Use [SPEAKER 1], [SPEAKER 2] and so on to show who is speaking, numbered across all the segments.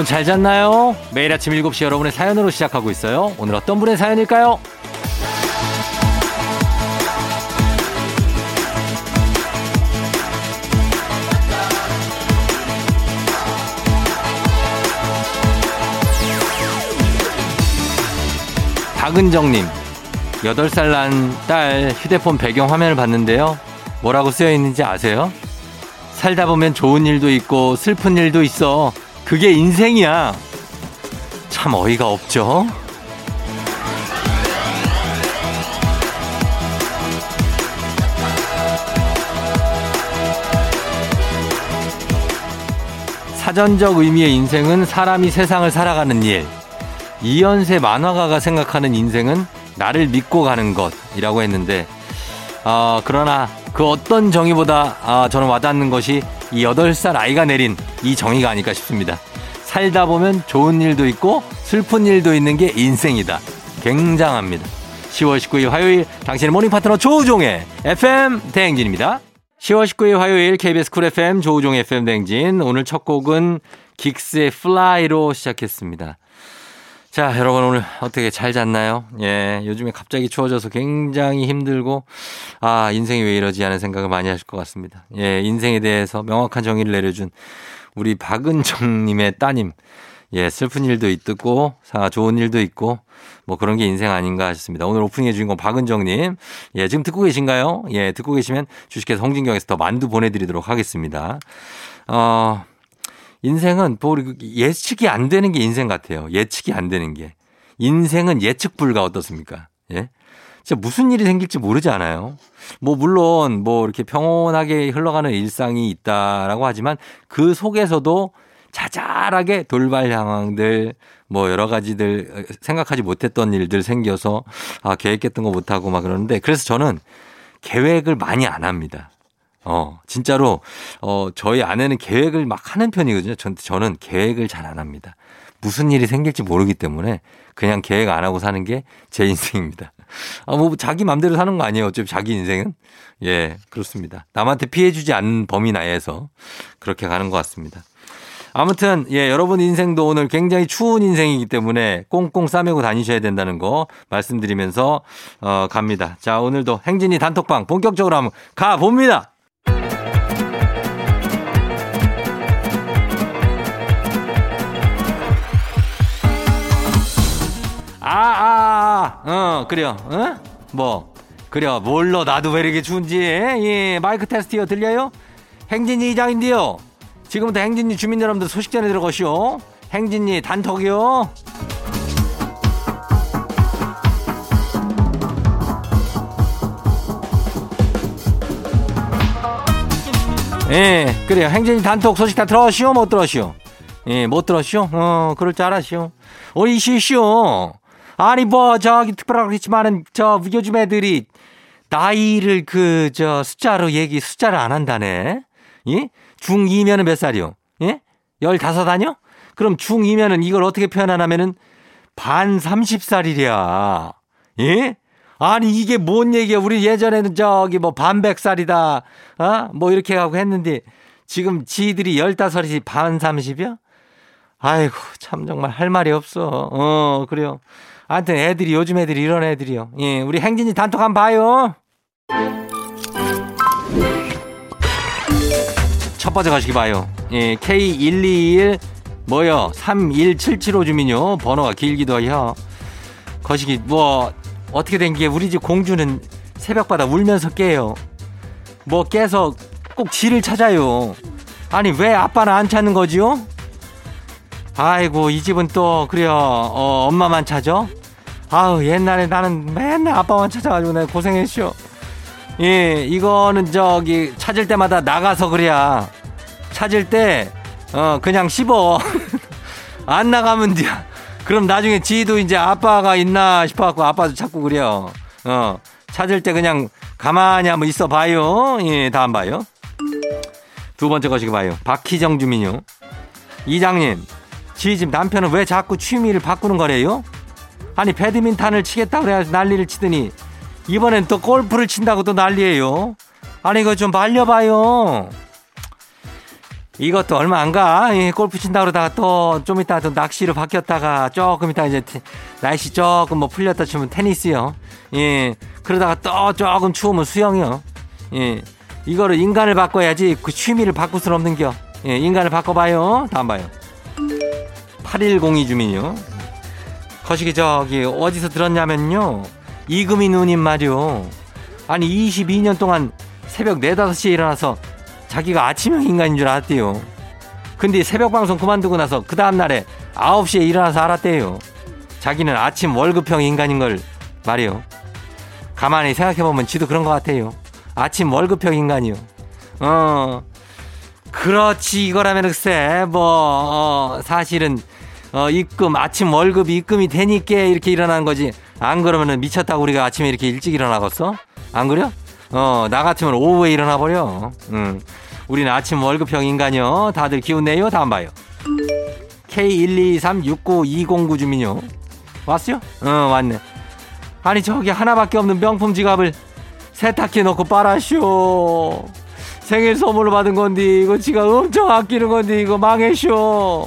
[SPEAKER 1] 여러분 잘 잤나요? 매일 아침 7시 여러분의 사연으로 시작하고 있어요. 오늘 어떤 분의 사연일까요? 박은정님, 8살 난 딸 휴대폰 배경 화면을 봤는데요. 뭐라고 쓰여 있는지 아세요? 살다 보면 좋은 일도 있고 슬픈 일도 있어. 그게 인생이야. 참 어이가 없죠? 사전적 의미의 인생은 사람이 세상을 살아가는 일. 이연세 만화가가 생각하는 인생은 나를 믿고 가는 것이라고 했는데, 어, 그러나 그 어떤 정의보다 아, 저는 와닿는 것이 이 8살 아이가 내린 이 정의가 아닐까 싶습니다. 살다 보면 좋은 일도 있고 슬픈 일도 있는 게 인생이다. 굉장합니다. 10월 19일 화요일 당신의 morning 파트너 조우종의 FM 대행진입니다. 10월 19일 화요일 KBS Cool FM 조우종의 FM 대행진 오늘 첫 곡은 긱스의 Fly로 시작했습니다. 자, 여러분 오늘 어떻게 잘 잤나요? 예, 요즘에 갑자기 추워져서 굉장히 힘들고, 아, 인생이 왜 이러지 하는 생각을 많이 하실 것 같습니다. 예, 인생에 대해서 명확한 정의를 내려준 우리 박은정 님의 따님. 예, 슬픈 일도 있고, 좋은 일도 있고, 뭐 그런 게 인생 아닌가 싶습니다. 오늘 오프닝의 주인공 박은정님. 예, 지금 듣고 계신가요? 예, 듣고 계시면 주식회사 홍진경에서 더 만두 보내드리도록 하겠습니다. 어, 인생은 뭐 예측이 안 되는 게 인생 같아요. 예측이 안 되는 게. 인생은 예측 불가 어떻습니까? 예? 진짜 무슨 일이 생길지 모르지 않아요. 뭐 물론 뭐 이렇게 평온하게 흘러가는 일상이 있다라고 하지만 그 속에서도 자잘하게 돌발 상황들 뭐 여러 가지들 생각하지 못했던 일들 생겨서 아 계획했던 거 못하고 막 그러는데 그래서 저는 계획을 많이 안 합니다. 어, 진짜로, 어, 저희 아내는 계획을 막 하는 편이거든요. 전, 저는 계획을 잘 안 합니다. 무슨 일이 생길지 모르기 때문에 그냥 계획 안 하고 사는 게 제 인생입니다. 아, 뭐, 자기 맘대로 사는 거 아니에요. 어차피 자기 인생은. 예, 그렇습니다. 남한테 피해주지 않는 범위 내에서 그렇게 가는 것 같습니다. 아무튼, 예, 여러분 인생도 오늘 굉장히 추운 인생이기 때문에 꽁꽁 싸매고 다니셔야 된다는 거 말씀드리면서, 어, 갑니다. 자, 오늘도 행진이 단톡방 본격적으로 한번 가봅니다! 아, 아, 아, 어, 그래요. 어? 뭐, 그래요. 뭘로 나도 왜 이렇게 추운지. 예, 마이크 테스트요. 들려요? 행진이 이장인데요. 지금부터 행진이 주민 여러분들 소식 전해 들어가시오. 행진이 단톡이요. 예, 그래요. 행진이 단톡 소식 다 들어시오? 못 들어시오? 예, 못 들었쇼? 어, 그럴 줄 알았쇼. 어, 이시쇼. 아니, 뭐, 저기, 특별하고 그렇지만은, 저, 요즘 애들이, 나이를 그, 저, 숫자로 얘기, 숫자를 안 한다네. 예? 중2면은 몇 살이요? 예? 15 아니요? 그럼 중2면은 이걸 어떻게 표현하냐면은, 반 30살이랴. 예? 아니, 이게 뭔 얘기야. 우리 예전에는 저기 뭐 반백살이다. 어? 뭐 이렇게 하고 했는데, 지금 지들이 15이지 반 30이야? 아이고, 참 정말 할 말이 없어. 어, 그래요. 하여튼 애들이, 요즘 애들이 이런 애들이요. 예, 우리 행진이 단톡 한번 봐요. 첫 번째 가시기 봐요. 예, K121, 뭐요? 31775 주민요. 번호가 길기도 해요. 거시기, 뭐, 어떻게 된 게 우리 집 공주는 새벽마다 울면서 깨요. 뭐 깨서 꼭 지를 찾아요. 아니, 왜 아빠는 안 찾는 거지요? 아이고 이 집은 또 그래요 어, 엄마만 찾아? 아우 옛날에 나는 맨날 아빠만 찾아가지고 내가 고생했쇼 예 이거는 저기 찾을 때마다 나가서 그래야 찾을 때 어 그냥 씹어. 안 나가면 돼 그럼 나중에 지도 이제 아빠가 있나 싶어갖고 아빠도 찾고 그래요. 어 찾을 때 그냥 가만히 한번 있어 봐요. 예 다음 봐요. 두 번째 것이 봐요. 박희정 주민요. 이장님 지 집 남편은 왜 자꾸 취미를 바꾸는 거래요? 아니 배드민턴을 치겠다고 그래 난리를 치더니 이번엔 또 골프를 친다고 또 난리예요. 아니 이거 좀 말려봐요. 이것도 얼마 안 가. 예, 골프 친다 그러다가 또 좀 이따 또 낚시로 바뀌었다가 조금 이따 이제 테, 날씨 조금 뭐 풀렸다 치면 테니스요. 예. 그러다가 또 조금 추우면 수영이요. 예. 이거를 인간을 바꿔야지 그 취미를 바꿀 수는 없는겨. 예, 인간을 바꿔봐요. 다음 봐요. 8102 주민요. 거시기 저기 어디서 들었냐면요. 이금희 누님 말이요. 아니 22년 동안 새벽 4, 5시에 일어나서 자기가 아침형 인간인 줄 알았대요. 근데 새벽 방송 그만두고 나서 그 다음날에 9시에 일어나서 알았대요. 자기는 아침 월급형 인간인 걸 말이요. 가만히 생각해보면 지도 그런 것 같아요. 아침 월급형 인간이요. 어, 그렇지. 이거라면 글쎄, 뭐, 어, 사실은, 어, 입금, 아침 월급 입금이 되니까 이렇게 일어나는 거지. 안 그러면은 미쳤다고 우리가 아침에 이렇게 일찍 일어나겠어? 안 그래? 어, 나 같으면 오후에 일어나 버려. 응. 우리는 아침 월급형 인간이요. 다들 기운 내요. 다음 봐요. K1236920 주민요. 왔어요? 어, 왔네. 아니, 저기 하나밖에 없는 명품 지갑을 세탁기에 넣고 빨아쇼. 생일 선물로 받은 건데, 이거 지가 엄청 아끼는 건데, 이거 망해쇼.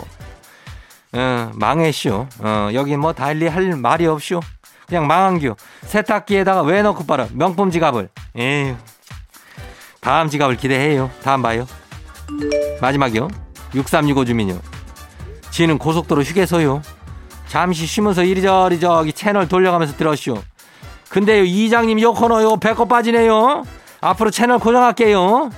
[SPEAKER 1] 어, 망해쇼. 어, 여기 뭐 달리 할 말이 없쇼. 그냥 망한겨. 세탁기에다가 왜 넣고 빨아? 명품 지갑을. 에휴. 다음 지갑을 기대해요. 다음 봐요. 마지막이요. 6365 주민요. 지는 고속도로 휴게소요. 잠시 쉬면서 이리저리 저기 채널 돌려가면서 들었쇼. 근데요, 이장님 요 코너 요, 배꼽 빠지네요. 앞으로 채널 고정할게요.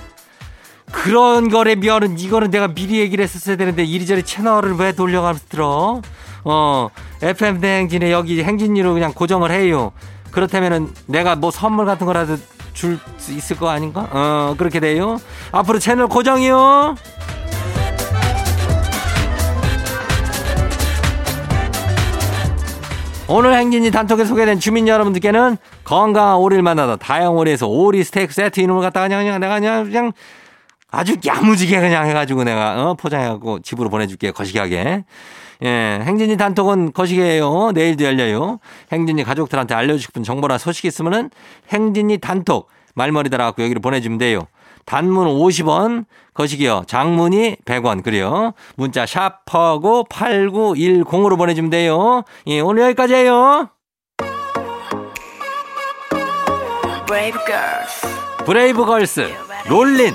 [SPEAKER 1] 그런 거래면은 이거는 내가 미리 얘기를 했었어야 되는데 이리저리 채널을 왜 돌려가면서 들어? 어, FM 대행진에 여기 행진리로 그냥 고정을 해요. 그렇다면은 내가 뭐 선물 같은 거라도 줄 수 있을 거 아닌가? 어, 그렇게 돼요. 앞으로 채널 고정이요. 오늘 행진이 단톡에 소개된 주민 여러분들께는 건강한 오리를 만나다 다양오리에서 오리 스테이크 세트 이놈을 갖다가 그냥, 그냥 내가 그냥, 그냥 아주 야무지게 그냥 해가지고 내가 어, 포장해갖고 집으로 보내줄게요. 거시기하게. 예, 행진이 단톡은 거시기예요. 내일도 열려요. 행진이 가족들한테 알려주고 싶은 정보나 소식 있으면은 행진이 단톡 말머리 달아갖고 여기로 보내주면 돼요. 단문 50원, 거시기요. 장문이 100원, 그래요. 문자 샤퍼고 8910으로 보내주면 돼요. 예, 오늘 여기까지예요. Brave Girls. Brave Girls.
[SPEAKER 2] Rollin'.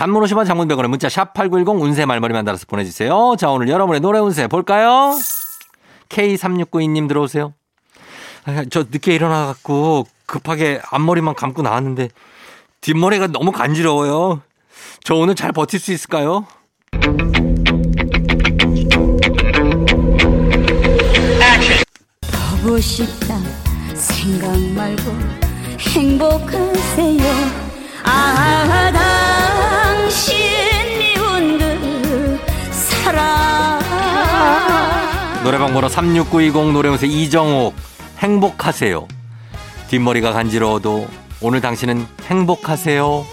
[SPEAKER 1] 단문 50원 장문 100원에 문자 샵 8910 운세 말머리만 달아서 보내주세요. 자 오늘 여러분의 노래 운세 볼까요? K3692님 들어오세요. 아, 저 늦게 일어나갖고 급하게 앞머리만 감고 나왔는데 뒷머리가 너무 간지러워요. 저 오늘 잘 버틸 수 있을까요?
[SPEAKER 2] 보고 싶다 생각 말고 행복하세요 아 당신 미운 그 사랑
[SPEAKER 1] 노래방 번호 36920 노래운세 이정옥 행복하세요. 뒷머리가 간지러워도 오늘 당신은 행복하세요.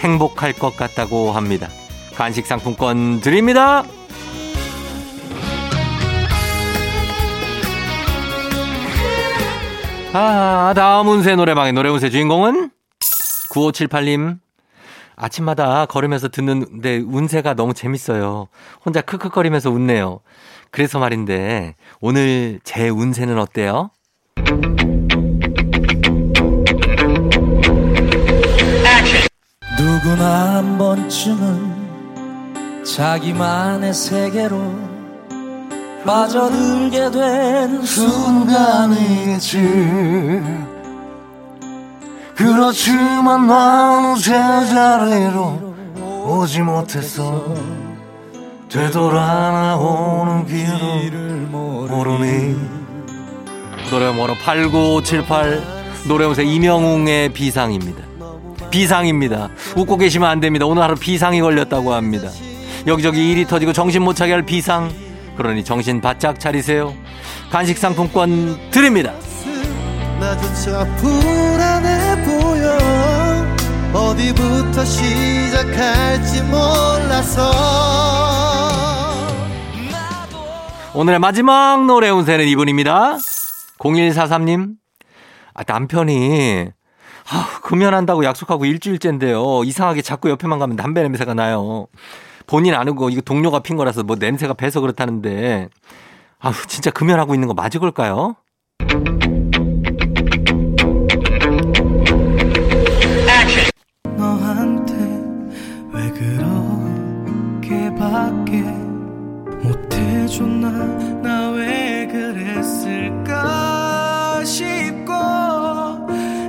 [SPEAKER 1] 행복할 것 같다고 합니다. 간식 상품권 드립니다. 아, 다음 운세 노래방의 노래 운세 주인공은 9578님. 아침마다 걸으면서 듣는데 운세가 너무 재밌어요. 혼자 크크거리면서 웃네요. 그래서 말인데 오늘 제 운세는 어때요?
[SPEAKER 3] 누구나 한 번쯤은 자기만의 세계로 빠져들게 된 순간이 있지 그렇지만 나는 제자리로 오지 못했어 되돌아 나오는 길을 모르니
[SPEAKER 1] 노래 번호 89578 노래운세 이명웅의 비상입니다. 비상입니다. 웃고 계시면 안 됩니다. 오늘 하루 비상이 걸렸다고 합니다. 여기저기 일이 터지고 정신 못 차게 할 비상. 그러니 정신 바짝 차리세요. 간식 상품권 드립니다.
[SPEAKER 4] 나조차 불안해 보여 어디부터 시작할지 몰라서
[SPEAKER 1] 오늘의 마지막 노래 운세는 이분입니다. 0143님. 아, 남편이 아, 금연한다고 약속하고 일주일째인데요. 이상하게 자꾸 옆에만 가면 담배 냄새가 나요. 본인 아는거 이거 동료가 핀 거라서 뭐 냄새가 배서 그렇다는데 아우 진짜 금연하고 있는 거 맞을 걸까요?
[SPEAKER 4] 그렇게밖에 못해줬나? 나 왜 그랬을까 싶고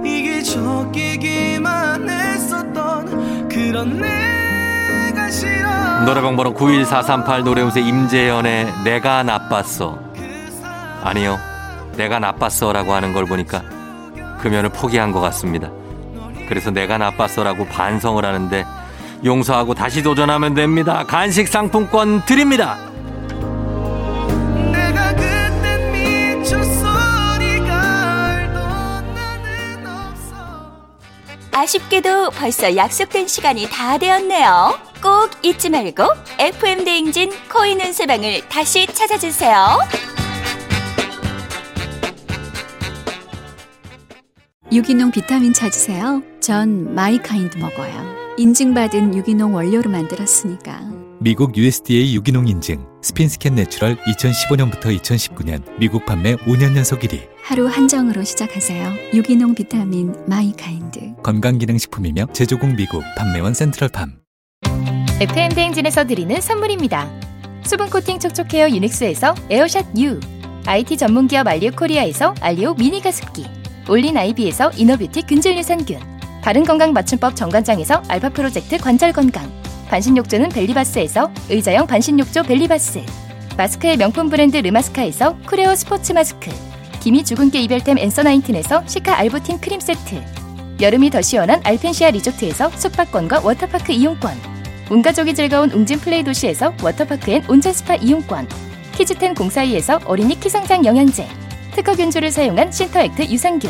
[SPEAKER 4] 이기적이기만 했었던 그런 내가 싫어.
[SPEAKER 1] 노래방 번호 91438 노래운세 임재현의 내가 나빴어. 아니요 내가 나빴어 라고 하는 걸 보니까 금연을 포기한 것 같습니다. 그래서 내가 나빴어라고 반성을 하는데 용서하고 다시 도전하면 됩니다 간식 상품권 드립니다
[SPEAKER 2] 아쉽게도 벌써 약속된 시간이 다 되었네요. 꼭 잊지 말고 FM 대행진 코인 은 세방을 다시 찾아주세요.
[SPEAKER 5] 유기농 비타민 찾으세요? 전 mykind 먹어요. 인증받은 유기농 원료로 만들었으니까.
[SPEAKER 6] 미국 USDA 유기농 인증 SPINSscan Natural 2015년부터 2019년 미국 판매 5년 연속 1위
[SPEAKER 5] 하루 한정으로 시작하세요. 유기농 비타민 mykind.
[SPEAKER 6] 건강기능식품이며 제조국 미국 판매원 센트럴팜
[SPEAKER 7] FM 대행진에서 드리는 선물입니다. 수분 코팅 촉촉 헤어 유닉스에서 에어샷 U, IT 전문 기업 알리오 코리아에서 알리오 미니 가습기, 올린 아이비에서 inner beauty 균질 유산균, 바른 건강 맞춤법 정관장에서 알파 프로젝트 관절 건강, 반신욕조는 벨리바스에서 의자형 반신욕조 벨리바스, 마스크의 명품 브랜드 르마스카에서 쿠레오 스포츠 마스크, 기미 주근깨 이별템 Answer Nineteen에서 시카 알부틴 크림 세트, 여름이 더 시원한 알펜시아 리조트에서 숙박권과 워터파크 이용권, 온 가족이 즐거운 웅진 플레이 도시에서 워터파크 and 온천 스파 이용권 키즈텐 공사이에서 어린이 키성장 영양제 특허 균주를 사용한 신터액트 유산균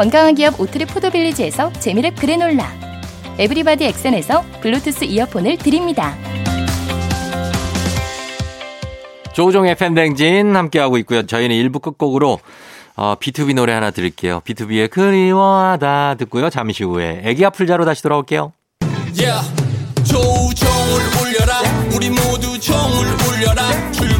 [SPEAKER 7] 건강한 기업 오트리 포도빌리지에서 재미랩 그래놀라, 에브리바디 엑센에서 블루투스 이어폰을 드립니다.
[SPEAKER 1] 조우종의 FM 댕진 함께하고 있고요. 저희는 1부 끝곡으로 어, B2B 노래 하나 드릴게요. B2B의 그리워하다 듣고요. 잠시 후에 애기 아플 자로 다시 돌아올게요.
[SPEAKER 8] Yeah. 조종을 울려라 우리 모두 종을 울려라 출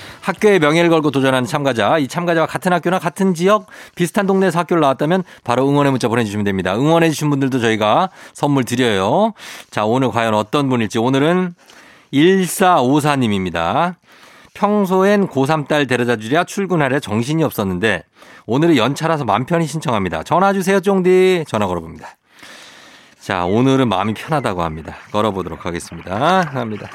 [SPEAKER 1] 학교의 명예를 걸고 도전하는 참가자, 이 참가자와 같은 학교나 같은 지역, 비슷한 동네에서 학교를 나왔다면 바로 응원의 문자 보내주시면 됩니다. 응원해주신 분들도 저희가 선물 드려요. 자, 오늘 과연 어떤 분일지. 오늘은 1454님입니다. 평소엔 고3 딸 데려다 주랴 출근하랴 정신이 없었는데 오늘은 연차라서 맘 편히 신청합니다. 전화 주세요, 쫑디. 전화 걸어봅니다. 자, 오늘은 마음이 편하다고 합니다. 걸어보도록 하겠습니다. 합니다.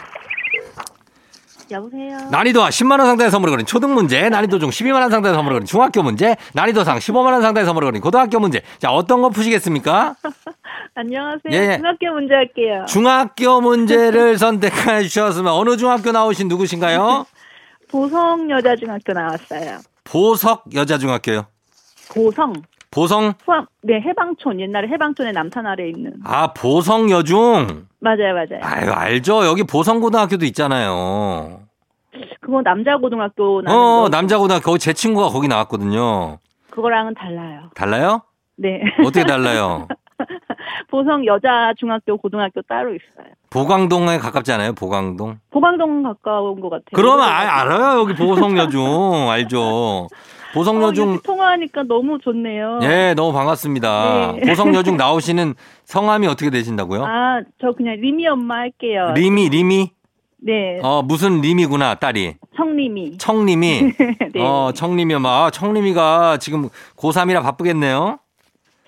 [SPEAKER 9] 여보세요.
[SPEAKER 1] 난이도와 10만 원 상당의 선물을 거린 초등 문제, 난이도 중 12만 원 상당의 선물을 거린 중학교 문제, 난이도 상 15만 원 상당의 선물을 거린 고등학교 문제. 자, 어떤 거 푸시겠습니까?
[SPEAKER 9] 안녕하세요.
[SPEAKER 1] 예, 예.
[SPEAKER 9] 중학교 문제 할게요.
[SPEAKER 1] 중학교 문제를 선택해 주셨으면 어느 중학교 나오신 누구신가요?
[SPEAKER 9] 보성 여자중학교 나왔어요.
[SPEAKER 1] 보석 여자중학교요.
[SPEAKER 9] 보성.
[SPEAKER 1] 보성,
[SPEAKER 9] 포함, 네, 해방촌. 옛날에 해방촌의 남산 아래에 있는.
[SPEAKER 1] 아, 보성 여중.
[SPEAKER 9] 맞아요, 맞아요.
[SPEAKER 1] 아유, 알죠. 여기 보성고등학교도 있잖아요.
[SPEAKER 9] 그거 남자고등학교
[SPEAKER 1] 어,
[SPEAKER 9] 거.
[SPEAKER 1] 남자고등학교. 제 친구가 거기 나왔거든요.
[SPEAKER 9] 그거랑은 달라요.
[SPEAKER 1] 달라요?
[SPEAKER 9] 네.
[SPEAKER 1] 어떻게 달라요?
[SPEAKER 9] 보성 여자 중학교, 고등학교 따로 있어요.
[SPEAKER 1] 보강동에 가깝지 않아요? 보강동?
[SPEAKER 9] 보방동 가까운 것 같아요.
[SPEAKER 1] 그러면 아, 알아요. 여기 보성 여중. 알죠.
[SPEAKER 9] 어,
[SPEAKER 1] 보성여중.
[SPEAKER 9] 이렇게 통화하니까 너무 좋네요.
[SPEAKER 1] 예, 너무 반갑습니다.
[SPEAKER 9] 네.
[SPEAKER 1] 보성여중 나오시는 성함이 어떻게 되신다고요?
[SPEAKER 9] 아, 저 그냥 리미 엄마 할게요.
[SPEAKER 1] 리미, 리미?
[SPEAKER 9] 네.
[SPEAKER 1] 어, 무슨 리미구나, 딸이.
[SPEAKER 9] 성리미.
[SPEAKER 1] 성리미.
[SPEAKER 9] 네.
[SPEAKER 1] 어, 성리미 엄마. 아, 성리미가 지금 고3이라 바쁘겠네요.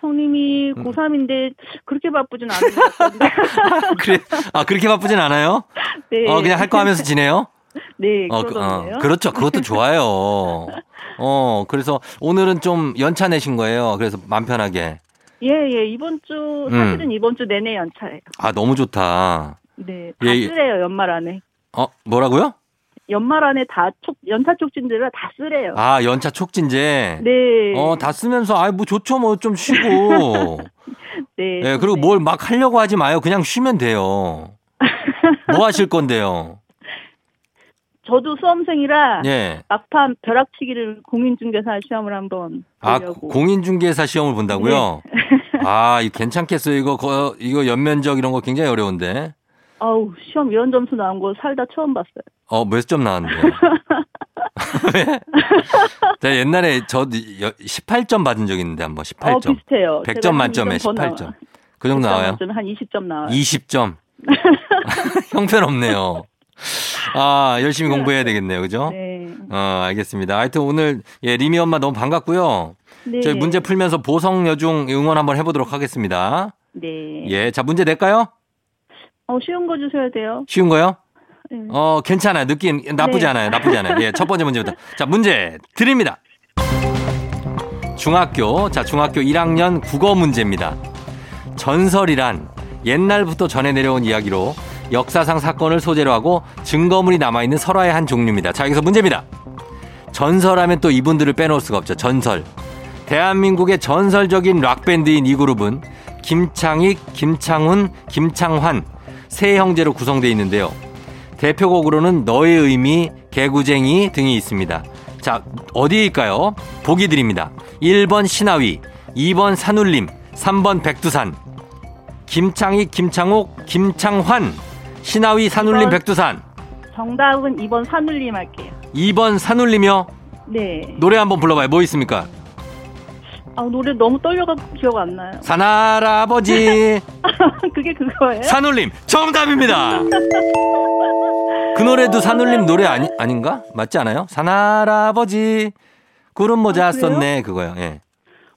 [SPEAKER 9] 성리미
[SPEAKER 1] 음.
[SPEAKER 9] 고3인데 그렇게 바쁘진 않은 것 같은데.
[SPEAKER 1] 그래. 아, 그렇게 바쁘진 않아요?
[SPEAKER 9] 네.
[SPEAKER 1] 어, 그냥 할 거 하면서 지내요?
[SPEAKER 9] 네,
[SPEAKER 1] 어, 그. 어, 그렇죠. 그것도 좋아요. 어, 그래서 오늘은 좀 연차 내신 거예요. 그래서 맘 편하게.
[SPEAKER 9] 예, 예. 이번 주 사실은 이번 주 내내 연차예요.
[SPEAKER 1] 아, 너무 좋다.
[SPEAKER 9] 네. 다
[SPEAKER 1] 예, 예.
[SPEAKER 9] 쓰래요, 연말 안에.
[SPEAKER 1] 어, 뭐라고요?
[SPEAKER 9] 연말 안에 다 촉, 연차 촉진들을 다 쓰래요.
[SPEAKER 1] 아, 연차 촉진제.
[SPEAKER 9] 네.
[SPEAKER 1] 어, 다 쓰면서, 아, 뭐 좋죠. 뭐 좀 쉬고.
[SPEAKER 9] 네.
[SPEAKER 1] 예, 그리고 뭘막 하려고 하지 마요. 그냥 쉬면 돼요. 뭐 하실 건데요?
[SPEAKER 9] 저도 수험생이라
[SPEAKER 1] 예.
[SPEAKER 9] 막판 벼락치기를 공인중개사 시험을 한번
[SPEAKER 1] 아,
[SPEAKER 9] 보려고.
[SPEAKER 1] 공인중개사 시험을 본다고요? 아, 이거 괜찮겠어요. 이거, 거, 이거 연면적 이런 거 굉장히 어려운데.
[SPEAKER 9] 아우, 시험 이런 점수 나온 거 살다 처음 봤어요.
[SPEAKER 1] 어, 몇 점 나왔는데? 왜? 제가 옛날에 저 18점 받은 적 있는데 한번 18점.
[SPEAKER 9] 어, 비슷해요.
[SPEAKER 1] 100점
[SPEAKER 9] 제가 한
[SPEAKER 1] 만점에
[SPEAKER 9] 이점 더
[SPEAKER 1] 18점.
[SPEAKER 9] 나와요.
[SPEAKER 1] 그 정도 나와요?
[SPEAKER 9] 한 20점 나와요.
[SPEAKER 1] 20점. 형편없네요. 아, 열심히 공부해야 되겠네요. 그죠?
[SPEAKER 9] 네.
[SPEAKER 1] 어, 알겠습니다. 하여튼 오늘 예, 리미 엄마 너무 반갑고요.
[SPEAKER 9] 네.
[SPEAKER 1] 저희 문제 풀면서 보성 여중 응원 한번 해보도록 하겠습니다.
[SPEAKER 9] 네.
[SPEAKER 1] 예, 자 문제 낼까요?
[SPEAKER 9] 어, 쉬운 거 주셔야 돼요.
[SPEAKER 1] 쉬운 거요?
[SPEAKER 9] 네.
[SPEAKER 1] 어, 괜찮아요. 느낌 나쁘지
[SPEAKER 9] 네.
[SPEAKER 1] 않아요. 나쁘지 않아요. 예, 첫 번째 문제부터. 자, 문제 드립니다. 중학교, 자, 중학교 1학년 국어 문제입니다. 전설이란 옛날부터 전해 내려온 이야기로 역사상 사건을 소재로 하고 증거물이 남아있는 설화의 한 종류입니다. 자, 여기서 문제입니다. 전설하면 또 이분들을 빼놓을 수가 없죠. 전설. 대한민국의 전설적인 락밴드인 이 그룹은 김창익, 김창훈, 김창환 세 형제로 구성되어 있는데요. 대표곡으로는 너의 의미, 개구쟁이 등이 있습니다. 자, 어디일까요? 보기 드립니다. 1번 신하위, 2번 산울림, 3번 백두산. 김창익, 김창옥, 김창환. 신하위, 산울림,
[SPEAKER 9] 이번-
[SPEAKER 1] 백두산.
[SPEAKER 9] 정답은 2번 산울림 할게요.
[SPEAKER 1] 2번 산울림이요.
[SPEAKER 9] 네.
[SPEAKER 1] 노래 한번 불러봐요. 뭐 있습니까?
[SPEAKER 9] 아, 노래 너무 떨려가지고 기억 안 나요.
[SPEAKER 1] 산할아버지.
[SPEAKER 9] 그게 그거예요?
[SPEAKER 1] 산울림 정답입니다. 그 노래도 산울림 노래 아니, 아닌가? 맞지 않아요? 산할아버지 구름 모자
[SPEAKER 9] 아, 그래요?
[SPEAKER 1] 썼네 그거요. 예.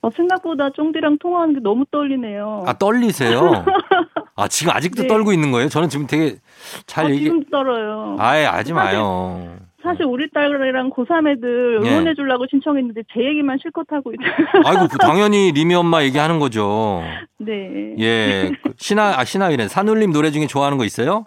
[SPEAKER 9] 어, 생각보다 쫑디랑 통화하는 게 너무 떨리네요.
[SPEAKER 1] 아 떨리세요? 아 지금 아직도
[SPEAKER 9] 네.
[SPEAKER 1] 떨고 있는 거예요? 저는 지금 되게 잘
[SPEAKER 9] 아,
[SPEAKER 1] 얘기.
[SPEAKER 9] 지금 떨어요.
[SPEAKER 1] 아예 하지 마요.
[SPEAKER 9] 사실 우리 딸이랑 고3 애들
[SPEAKER 1] 예.
[SPEAKER 9] 응원해 주려고 신청했는데 제 얘기만 실컷 하고 있어요.
[SPEAKER 1] 아이고 그 당연히 리미 엄마 얘기하는 거죠.
[SPEAKER 9] 네.
[SPEAKER 1] 예. 그 신하 아 신하이래 산울림 노래 중에 좋아하는 거 있어요?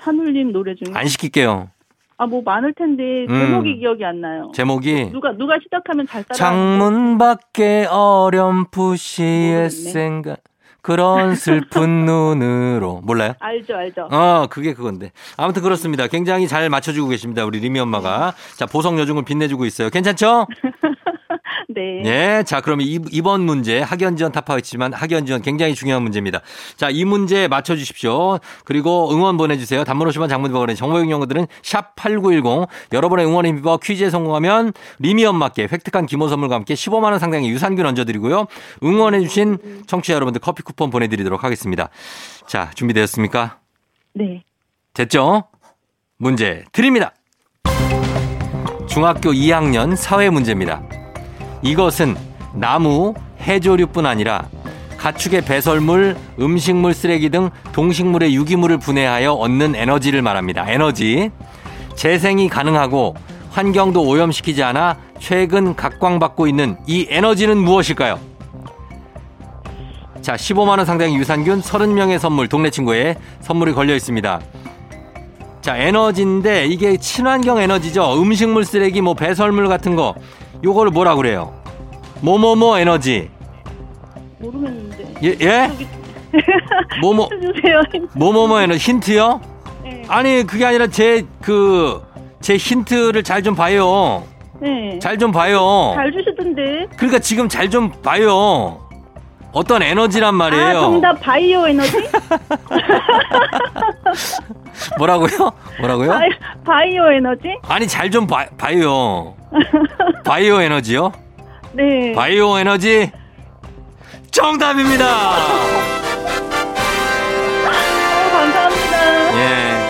[SPEAKER 9] 산울림 노래 중에.
[SPEAKER 1] 안 시킬게요.
[SPEAKER 9] 아, 뭐 많을 텐데
[SPEAKER 1] 음.
[SPEAKER 9] 제목이 기억이 안 나요.
[SPEAKER 1] 제목이
[SPEAKER 9] 누가 누가 시작하면 잘 따라.
[SPEAKER 1] 창문 밖에 어렴풋이
[SPEAKER 9] 모르겠네.
[SPEAKER 1] 생각 그런 슬픈 눈으로 몰라요?
[SPEAKER 9] 알죠, 알죠.
[SPEAKER 1] 어, 그게 그건데. 아무튼 그렇습니다. 굉장히 잘 맞춰주고 계십니다. 우리 리미 엄마가. 자, 보석 여중을 빛내주고 있어요. 괜찮죠?
[SPEAKER 9] 네.
[SPEAKER 1] 예. 자, 그럼 이, 이번 문제 학연 지원 타파했지만 학연 지원 굉장히 중요한 문제입니다. 자, 이 문제 맞춰 주십시오. 그리고 응원 보내 주세요. 단문 50원 장문병원의 정보용 연구들은 샵 8910 여러분의 응원에 힘입어 퀴즈에 성공하면 리미 엄마께 획득한 기모 선물과 함께 15만 원 상당의 유산균 얹어 드리고요. 응원해 주신 청취자 여러분들 커피 쿠폰 보내 드리도록 하겠습니다. 자, 준비되었습니까?
[SPEAKER 9] 네.
[SPEAKER 1] 됐죠? 문제 드립니다. 중학교 2학년 사회 문제입니다. 이것은 나무, 해조류뿐 아니라 가축의 배설물, 음식물 쓰레기 등 동식물의 유기물을 분해하여 얻는 에너지를 말합니다. 에너지. 재생이 가능하고 환경도 오염시키지 않아 최근 각광받고 있는 이 에너지는 무엇일까요? 자, 15만원 상당의 유산균 30명의 선물, 동네 친구에 선물이 걸려 있습니다. 자, 에너지인데 이게 친환경 에너지죠. 음식물 쓰레기, 뭐 배설물 같은 거. 요거를 뭐라 그래요? 뭐뭐뭐 에너지.
[SPEAKER 9] 모르겠는데.
[SPEAKER 1] 예? 예? 뭐뭐
[SPEAKER 9] 주세요.
[SPEAKER 1] 뭐뭐뭐 에너지 힌트요?
[SPEAKER 9] 네.
[SPEAKER 1] 아니, 그게 아니라 제 그 제 힌트를 잘 좀 봐요.
[SPEAKER 9] 네.
[SPEAKER 1] 잘 좀 봐요.
[SPEAKER 9] 잘 주시던데.
[SPEAKER 1] 그러니까 지금 잘 좀 봐요. 어떤 에너지란 말이에요.
[SPEAKER 9] 아, 정답 바이오 에너지?
[SPEAKER 1] 뭐라고요? 뭐라고요?
[SPEAKER 9] 바이, 바이오 에너지?
[SPEAKER 1] 아니 잘좀 봐요. 바이오 에너지요?
[SPEAKER 9] 네.
[SPEAKER 1] 바이오 에너지 정답입니다.
[SPEAKER 9] 어, 감사합니다.
[SPEAKER 1] 예.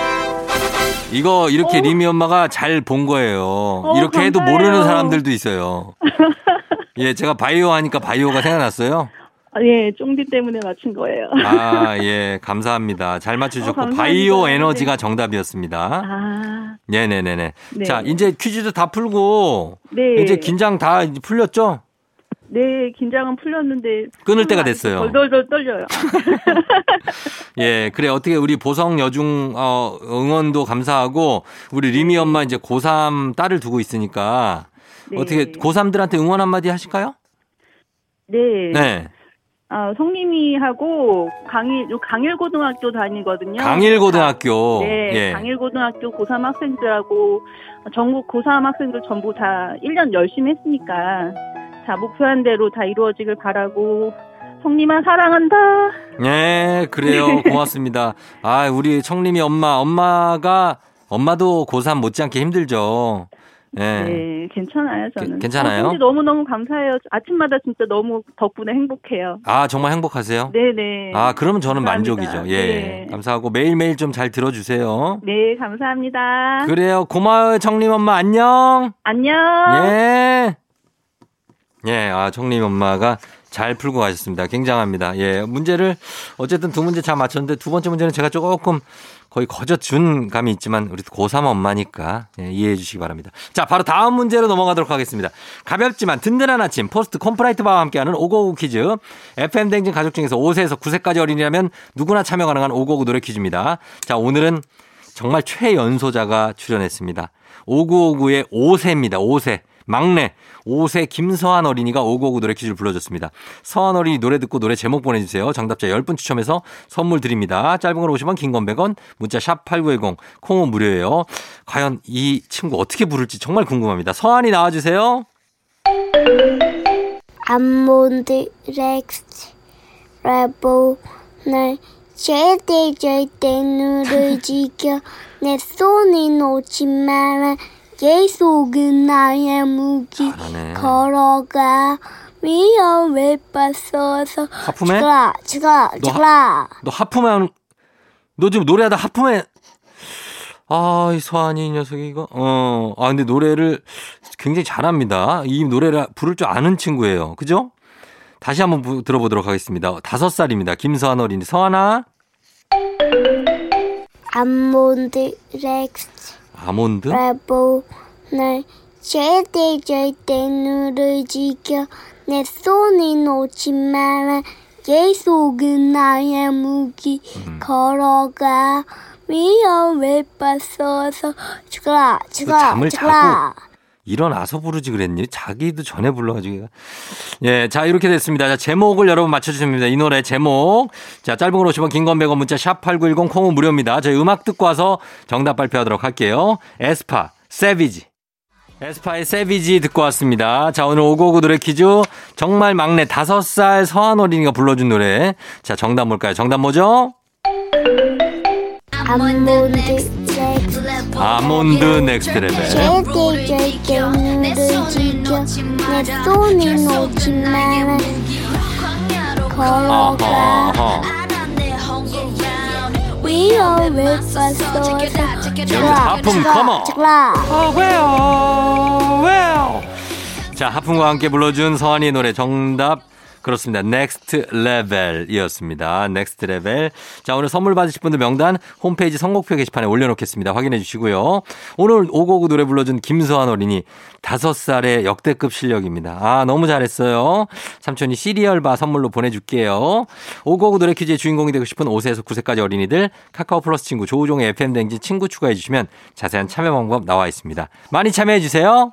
[SPEAKER 1] 이거 이렇게
[SPEAKER 9] 어.
[SPEAKER 1] 리미 엄마가 잘 본 거예요. 이렇게 해도
[SPEAKER 9] 감사해요.
[SPEAKER 1] 모르는 사람들도 있어요. 예, 제가 바이오 하니까 바이오가 생각났어요.
[SPEAKER 9] 아, 예, 쫑디 때문에 맞춘 거예요.
[SPEAKER 1] 아, 예, 감사합니다. 잘 맞추셨고
[SPEAKER 9] 어.
[SPEAKER 1] 바이오 에너지가 정답이었습니다.
[SPEAKER 9] 아,
[SPEAKER 1] 네네네네.
[SPEAKER 9] 네.
[SPEAKER 1] 자, 이제 퀴즈도 다 풀고
[SPEAKER 9] 네.
[SPEAKER 1] 이제 긴장 다 풀렸죠?
[SPEAKER 9] 네, 긴장은 풀렸는데.
[SPEAKER 1] 끊을 때가 됐어요.
[SPEAKER 9] 덜덜덜 떨려요.
[SPEAKER 1] 예, 그래 어떻게 우리 보성 여중 어, 응원도 감사하고 우리 리미 엄마 이제 고3 딸을 두고 있으니까
[SPEAKER 9] 네.
[SPEAKER 1] 어떻게 고3들한테 응원 한마디 하실까요?
[SPEAKER 9] 네.
[SPEAKER 1] 네.
[SPEAKER 9] 아, 성님이 하고 강일, 강일고등학교 다니거든요.
[SPEAKER 1] 강일고등학교.
[SPEAKER 9] 네,
[SPEAKER 1] 예.
[SPEAKER 9] 강일고등학교 고3 학생들하고 전국 고3 학생들 전부 다 1년 열심히 했으니까 자, 목표한 대로 다 이루어지길 바라고 성님아 사랑한다.
[SPEAKER 1] 예, 그래요. 고맙습니다. 아, 우리 청림이 엄마, 엄마가 엄마도 고3 못지않게 힘들죠. 예.
[SPEAKER 9] 네, 괜찮아요, 저는.
[SPEAKER 1] 게- 괜찮아요?
[SPEAKER 9] 어, 너무너무 감사해요. 아침마다 진짜 너무 덕분에 행복해요.
[SPEAKER 1] 아, 정말 행복하세요?
[SPEAKER 9] 네네.
[SPEAKER 1] 아, 그러면 저는
[SPEAKER 9] 감사합니다.
[SPEAKER 1] 만족이죠. 예.
[SPEAKER 9] 네.
[SPEAKER 1] 감사하고 매일매일 좀 잘 들어주세요.
[SPEAKER 9] 네, 감사합니다.
[SPEAKER 1] 그래요. 고마워요, 청림 엄마. 안녕.
[SPEAKER 9] 안녕.
[SPEAKER 1] 예. 예, 아, 청림 엄마가 잘 풀고 가셨습니다. 굉장합니다. 예, 문제를 어쨌든 두 문제 잘 맞췄는데 두 번째 문제는 제가 조금 거의 거저 준 감이 있지만 우리 고3 엄마니까 예, 이해해 주시기 바랍니다. 자, 바로 다음 문제로 넘어가도록 하겠습니다. 가볍지만 든든한 아침 포스트 콘푸라이트 바와 함께하는 오구오구 퀴즈. FM 댕진 가족 중에서 5세에서 9세까지 어린이라면 누구나 참여 가능한 오고구 노래 퀴즈입니다. 자, 오늘은 정말 최연소자가 출연했습니다. 5959의 5세입니다. 5세. 막내 5세 김서한 어린이가 5959 노래 퀴즈를 불러줬습니다. 서한 어린이 노래 듣고 노래 제목 보내주세요. 정답자 10분 추첨해서 선물 드립니다. 짧은 걸 오시면 긴건 100원, 문자 샵 8910, 콩은 무료예요. 과연 이 친구 어떻게 부를지 정말 궁금합니다. 서한이 나와주세요.
[SPEAKER 10] 아몬드 렉스 레보 날 절대 절대 누를 지켜 내 손에 놓지 마라 계속은 나의 무기
[SPEAKER 1] 잘하네.
[SPEAKER 10] 걸어가 위험에 빠서서
[SPEAKER 1] 하품해?
[SPEAKER 10] 죽어라 죽어라
[SPEAKER 1] 너 하-
[SPEAKER 10] 죽어라
[SPEAKER 1] 너 하품해 하는, 너 지금 노래하다 하품해. 아, 이 서한이 이 녀석이 이거. 어, 아, 근데 노래를 굉장히 잘합니다. 이 노래를 부를 줄 아는 친구예요. 그죠? 다시 한번 부- 들어보도록 하겠습니다. 다섯 살입니다. 김서한 어린이. 서한아.
[SPEAKER 10] 아몬드 렉스
[SPEAKER 1] 아몬드?
[SPEAKER 10] 레보날 절대 절대 누를 지켜 내 손에 놓지 마라 계속은 나의 무기
[SPEAKER 1] 음.
[SPEAKER 10] 걸어가 위험에 빠져서 죽어라 죽어라 죽어라
[SPEAKER 1] 일어나서 부르지 그랬니? 자기도 전에 불러가지고. 예, 자, 이렇게 됐습니다. 자, 제목을 여러분 맞춰주시면 됩니다. 이 노래 제목. 자, 짧은 걸 오시면 긴건 100원 문자 샵8910 콩은 무료입니다. 저희 음악 듣고 와서 정답 발표하도록 할게요. 에스파, Savage. 에스파의 Savage 듣고 왔습니다. 자, 오늘 오구오구 노래 퀴즈. 정말 막내 다섯 살 서한 어린이가 불러준 노래. 자, 정답 뭘까요? 정답 뭐죠?
[SPEAKER 10] 아몬드 넥스
[SPEAKER 1] 아몬드 넥스트 레벨.
[SPEAKER 10] 죽어라
[SPEAKER 1] 하품.
[SPEAKER 10] 죽어라
[SPEAKER 1] 아, 왜요? 왜요? 자, 하품과 함께 불러준 서한이 노래 정답. 그렇습니다. Next Level이었습니다. Next Level. 자, 오늘 선물 받으실 분들 명단 홈페이지 선곡표 게시판에 올려놓겠습니다. 확인해 주시고요. 오늘 오구오구 노래 불러준 김서한 어린이 다섯 살의 역대급 실력입니다. 아, 너무 잘했어요. 삼촌이 시리얼바 선물로 보내줄게요. 오구오구 노래 퀴즈의 주인공이 되고 싶은 5세에서 9세까지 어린이들 카카오 플러스 친구 조우종의 FM 댕진 친구 추가해 주시면 자세한 참여 방법 나와 있습니다. 많이 참여해 주세요.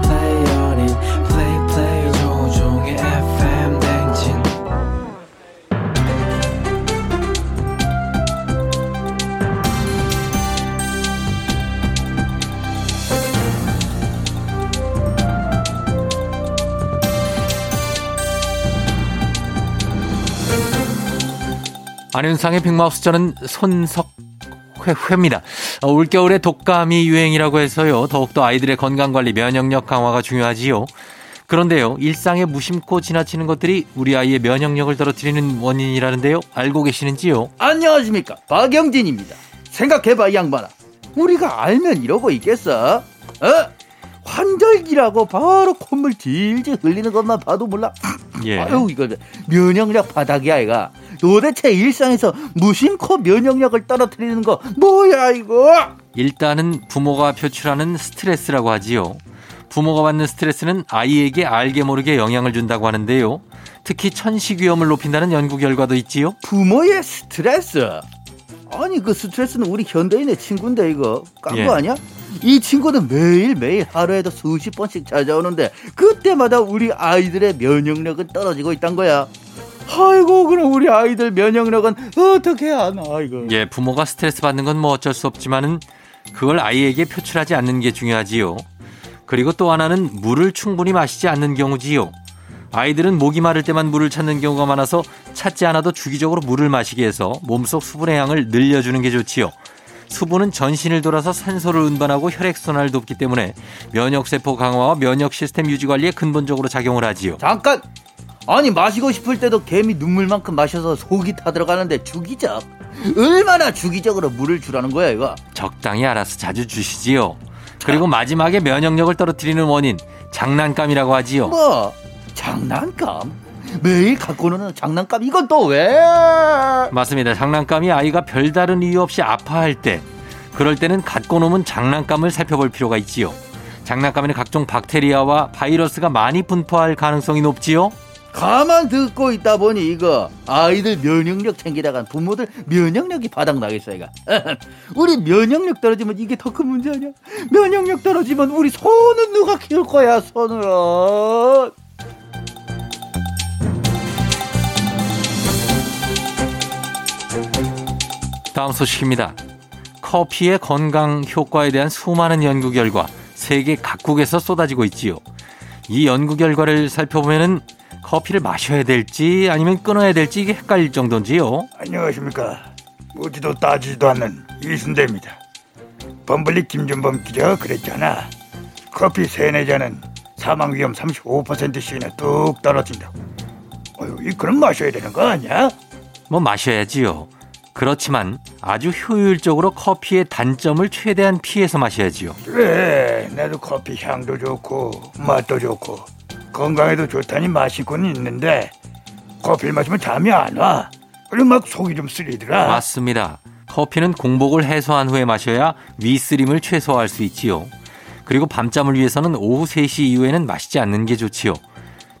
[SPEAKER 1] 안윤상의 빅마우스 저는 손석회입니다. 어, 올겨울에 독감이 유행이라고 해서요. 더욱더 아이들의 건강관리, 면역력 강화가 중요하지요. 그런데요, 일상에 무심코 지나치는 것들이 우리 아이의 면역력을 떨어뜨리는 원인이라는데요. 알고 계시는지요?
[SPEAKER 11] 안녕하십니까 박영진입니다 생각해봐 이 양반아 우리가 알면 이러고 있겠어 어? 환절기라고 바로 콧물 질질 흘리는 것만 봐도 몰라
[SPEAKER 1] 예.
[SPEAKER 11] 아유 이거 면역력 바닥이야 이가 도대체 일상에서 무심코 면역력을 떨어뜨리는 거 뭐야 이거
[SPEAKER 1] 일단은 부모가 표출하는 스트레스라고 하지요. 부모가 받는 스트레스는 아이에게 알게 모르게 영향을 준다고 하는데요. 특히 천식 위험을 높인다는 연구 결과도 있지요.
[SPEAKER 11] 부모의 스트레스 아니 그 스트레스는 우리 현대인의 친구인데 이거 깐거
[SPEAKER 1] 예.
[SPEAKER 11] 아니야? 이 친구는 매일매일 하루에도 수십 번씩 찾아오는데 그때마다 우리 아이들의 면역력은 떨어지고 있단 거야 아이고 그럼 우리 아이들 면역력은 어떻게 하나 이거
[SPEAKER 1] 예, 부모가 스트레스 받는 건 뭐 어쩔 수 없지만은 그걸 아이에게 표출하지 않는 게 중요하지요. 그리고 또 하나는 물을 충분히 마시지 않는 경우지요. 아이들은 목이 마를 때만 물을 찾는 경우가 많아서 찾지 않아도 주기적으로 물을 마시게 해서 몸속 수분의 양을 늘려주는 게 좋지요. 수분은 전신을 돌아서 산소를 운반하고 혈액순환을 돕기 때문에 면역세포 강화와 면역 시스템 유지 관리에 근본적으로 작용을 하지요.
[SPEAKER 11] 잠깐 아니 마시고 싶을 때도 개미 눈물만큼 마셔서 속이 타들어가는데 주기적 얼마나 주기적으로 물을 주라는 거야 이거
[SPEAKER 1] 적당히 알아서 자주 주시지요. 그리고 마지막에 면역력을 떨어뜨리는 원인 장난감이라고 하지요.
[SPEAKER 11] 뭐 장난감 매일 갖고 노는 장난감 이건 또 왜?
[SPEAKER 1] 맞습니다. 장난감이 아이가 별다른 이유 없이 아파할 때 그럴 때는 갖고 놓은 장난감을 살펴볼 필요가 있지요. 장난감에는 각종 박테리아와 바이러스가 많이 분포할 가능성이 높지요.
[SPEAKER 11] 가만 듣고 있다 보니 이거 아이들 면역력 챙기다간 부모들 면역력이 바닥 나겠어 이거 우리 면역력 떨어지면 이게 더 큰 문제 아니야 면역력 떨어지면 우리 손은 누가 키울 거야 손으로
[SPEAKER 1] 다음 소식입니다. 커피의 건강 효과에 대한 수많은 연구 결과 세계 각국에서 쏟아지고 있지요. 이 연구 결과를 살펴보면은 커피를 마셔야 될지 아니면 끊어야 될지 이게 헷갈릴 정도인지요.
[SPEAKER 12] 안녕하십니까. 묻지도 따지지도 않는 이순대입니다. 범블리 김준범 기자가 그랬잖아. 커피 세네 잔은 사망 위험 35% 시인에 뚝 떨어진다. 어휴, 이 그럼 마셔야 되는 거 아니야?
[SPEAKER 1] 뭐 마셔야지요. 그렇지만 아주 효율적으로 커피의 단점을 최대한 피해서 마셔야지요.
[SPEAKER 12] 그래 나도 커피 향도 좋고 맛도 좋고 건강에도 좋다니 마시고는 있는데 커피를 마시면 잠이 안 와. 그리고 막 속이 좀 쓰리더라.
[SPEAKER 1] 맞습니다. 커피는 공복을 해소한 후에 마셔야 위쓰림을 최소화할 수 있지요. 그리고 밤잠을 위해서는 오후 3시 이후에는 마시지 않는 게 좋지요.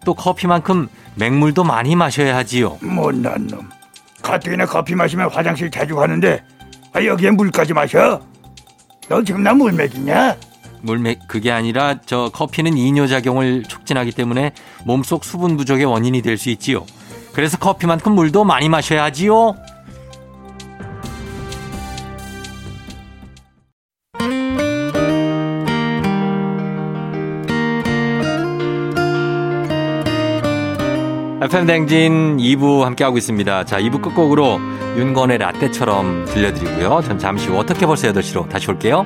[SPEAKER 1] 또 커피만큼 맹물도 많이 마셔야 하지요.
[SPEAKER 12] 못난 놈. 가뜩이나 커피 마시면 화장실 자주 가는데 아, 여기에 물까지 마셔? 너 지금 나물 먹이냐?
[SPEAKER 1] 물맥 그게 아니라 저 커피는 이뇨 작용을 촉진하기 때문에 몸속 수분 부족의 원인이 될 수 있지요. 그래서 커피만큼 물도 많이 마셔야 하지요. FM 댕진 2부 함께하고 있습니다. 자, 2부 끝곡으로 윤건의 라떼처럼 들려드리고요. 전 잠시 후 어떻게 벌써 8시로 다시 올게요.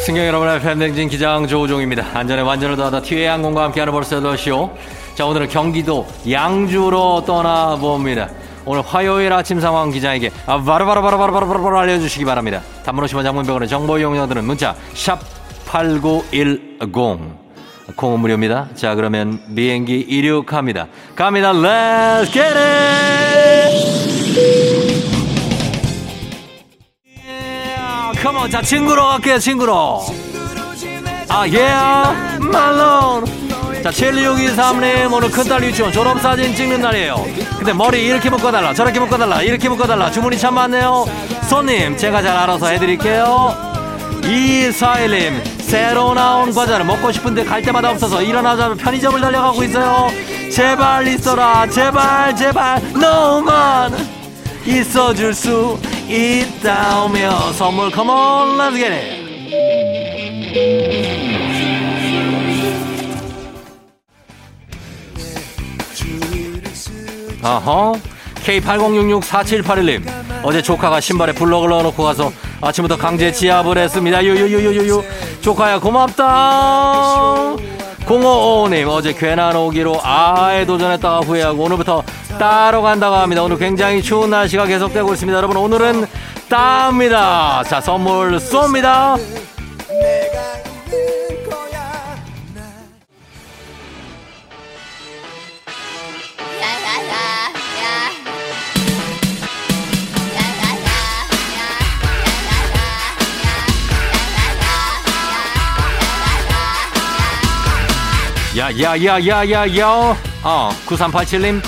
[SPEAKER 1] 승경 여러분의 팬댕진 기장 조우종입니다. 안전에 완전을 더하다 티웨이 항공과 함께하는 벌써 8시요. 자, 오늘은 경기도 양주로 떠나봅니다. 오늘 화요일 아침 상황 기장에게 아, 바로바로바로바로바로 알려주시기 바랍니다. 단문 50원 장문병원의 정보 이용료들은 문자 샵 8910 콩은 무료입니다. 자, 그러면 비행기 이륙합니다. 갑니다. Let's get it! 컴온 자 친구로 갈게요 친구로. 아 예, 말론 자 7623님 오늘 큰딸 유치원 졸업사진 찍는 날이에요. 근데 머리 이렇게 묶어달라 저렇게 묶어달라 이렇게 묶어달라. 주문이 참 많네요. 손님 제가 잘 알아서 해드릴게요. 이사일님 새로 나온 과자를 먹고 싶은데 갈 때마다 없어서 일어나자면 편의점을 달려가고 있어요. 제발 있어라 제발 제발. 너만 있어줄 수 있다며 선물 컴온 get it. 어허 K80664781님 어제 조카가 신발에 블럭을 넣어놓고 가서 아침부터 강제 지압을 했습니다. 유유유유유. 조카야 고맙다 0555님 어제 괜한 오기로 아에 도전했다가 후회하고 오늘부터 따러 간다고 합니다. 오늘 굉장히 추운 날씨가 계속되고 있습니다. 여러분 오늘은 따입니다. 자 선물 쏩니다 야야야야야야. 어 9387님.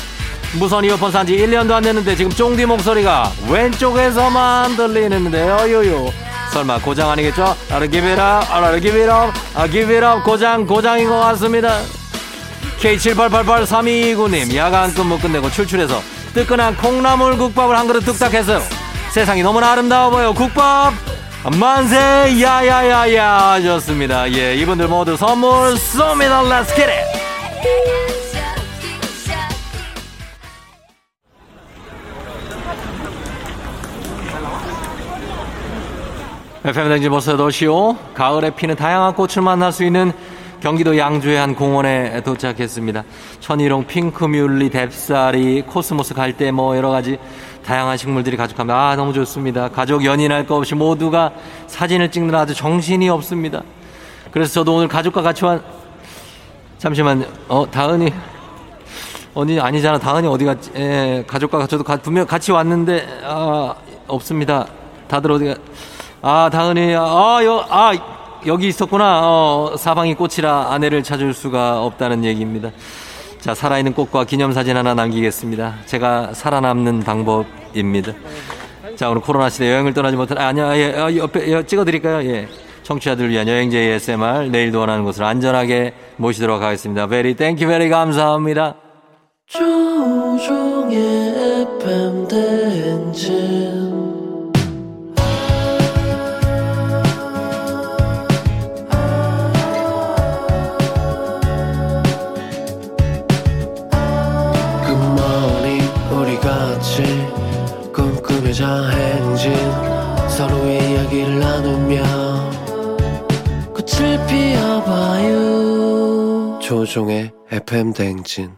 [SPEAKER 1] 무선 이어폰 산 지 1년도 안 됐는데 지금 쫑디 목소리가 왼쪽에서만 들리는데요. 요요. 설마 고장 아니겠죠? 아르 기비라 아르 기비라 아 기비라 고장 고장인 것 같습니다. K78883229님 야간 근무 끝내고 출출해서 뜨끈한 콩나물 국밥을 한 그릇 뚝딱 했어요. 세상이 너무나 아름다워 보여. 국밥 만세 야야야야 좋습니다. 예 이분들 모두 선물 쏩니다. Let's get it. FM댕진 버스 도시오 가을에 피는 다양한 꽃을 만날 수 있는 경기도 양주의 한 공원에 도착했습니다. 천일홍, 핑크뮬리, 댑싸리, 코스모스 갈대 뭐 여러 가지 다양한 식물들이 가득합니다. 아 너무 좋습니다. 가족 연인할 것 없이 모두가 사진을 찍느라 아주 정신이 없습니다. 그래서 저도 오늘 가족과 같이 왔 잠시만 어 다은이 언니 아니잖아 다은이 어디 갔지? 예, 가족과 저도 가, 분명 같이 왔는데 아 없습니다. 다들 어디가 아 다은이 아여 아, 여기 있었구나. 어, 사방이 꽃이라 아내를 찾을 수가 없다는 얘기입니다. 자, 살아있는 꽃과 기념사진 하나 남기겠습니다. 제가 살아남는 방법입니다. 자, 오늘 코로나 시대 여행을 떠나지 못한, 아, 아니야, 예, 아, 옆에, 예, 찍어드릴까요? 예. 청취자들 위한 여행제 ASMR 내일도 원하는 곳을 안전하게 모시도록 하겠습니다. Very, thank you very 감사합니다.
[SPEAKER 13] 조우종의 FM 대행진 꿈꾸며자 행진 서로의 이야기를 나누며 꽃을 피워봐요 조종의 FM 대행진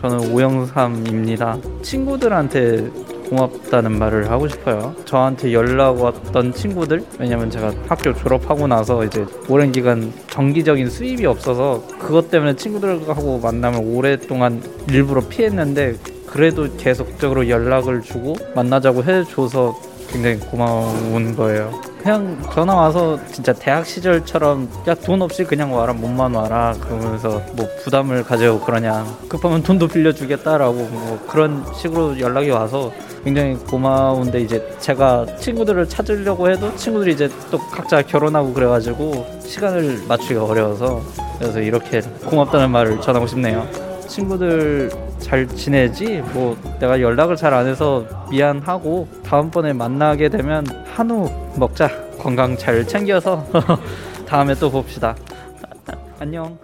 [SPEAKER 14] 저는 오영삼입니다. 친구들한테 고맙다는 말을 하고 싶어요. 저한테 연락 왔던 친구들, 왜냐면 제가 학교 졸업하고 나서 이제 오랜 기간 정기적인 수입이 없어서 그것 때문에 친구들하고 만남을 오랫동안 일부러 피했는데 그래도 계속적으로 연락을 주고 만나자고 해줘서 굉장히 고마운 거예요. 그냥 전화 와서 진짜 대학 시절처럼 야 돈 없이 그냥 와라 몸만 와라 그러면서 뭐 부담을 가지고 그러냐 급하면 돈도 빌려주겠다라고 뭐 그런 식으로 연락이 와서 굉장히 고마운데 이제 제가 친구들을 찾으려고 해도 친구들이 이제 또 각자 결혼하고 그래가지고 시간을 맞추기가 어려워서 그래서 이렇게 고맙다는 말을 전하고 싶네요. 친구들 잘 지내지? 뭐 내가 연락을 잘 안 해서 미안하고 다음번에 만나게 되면 한우 먹자. 건강 잘 챙겨서 다음에 또 봅시다. 안녕.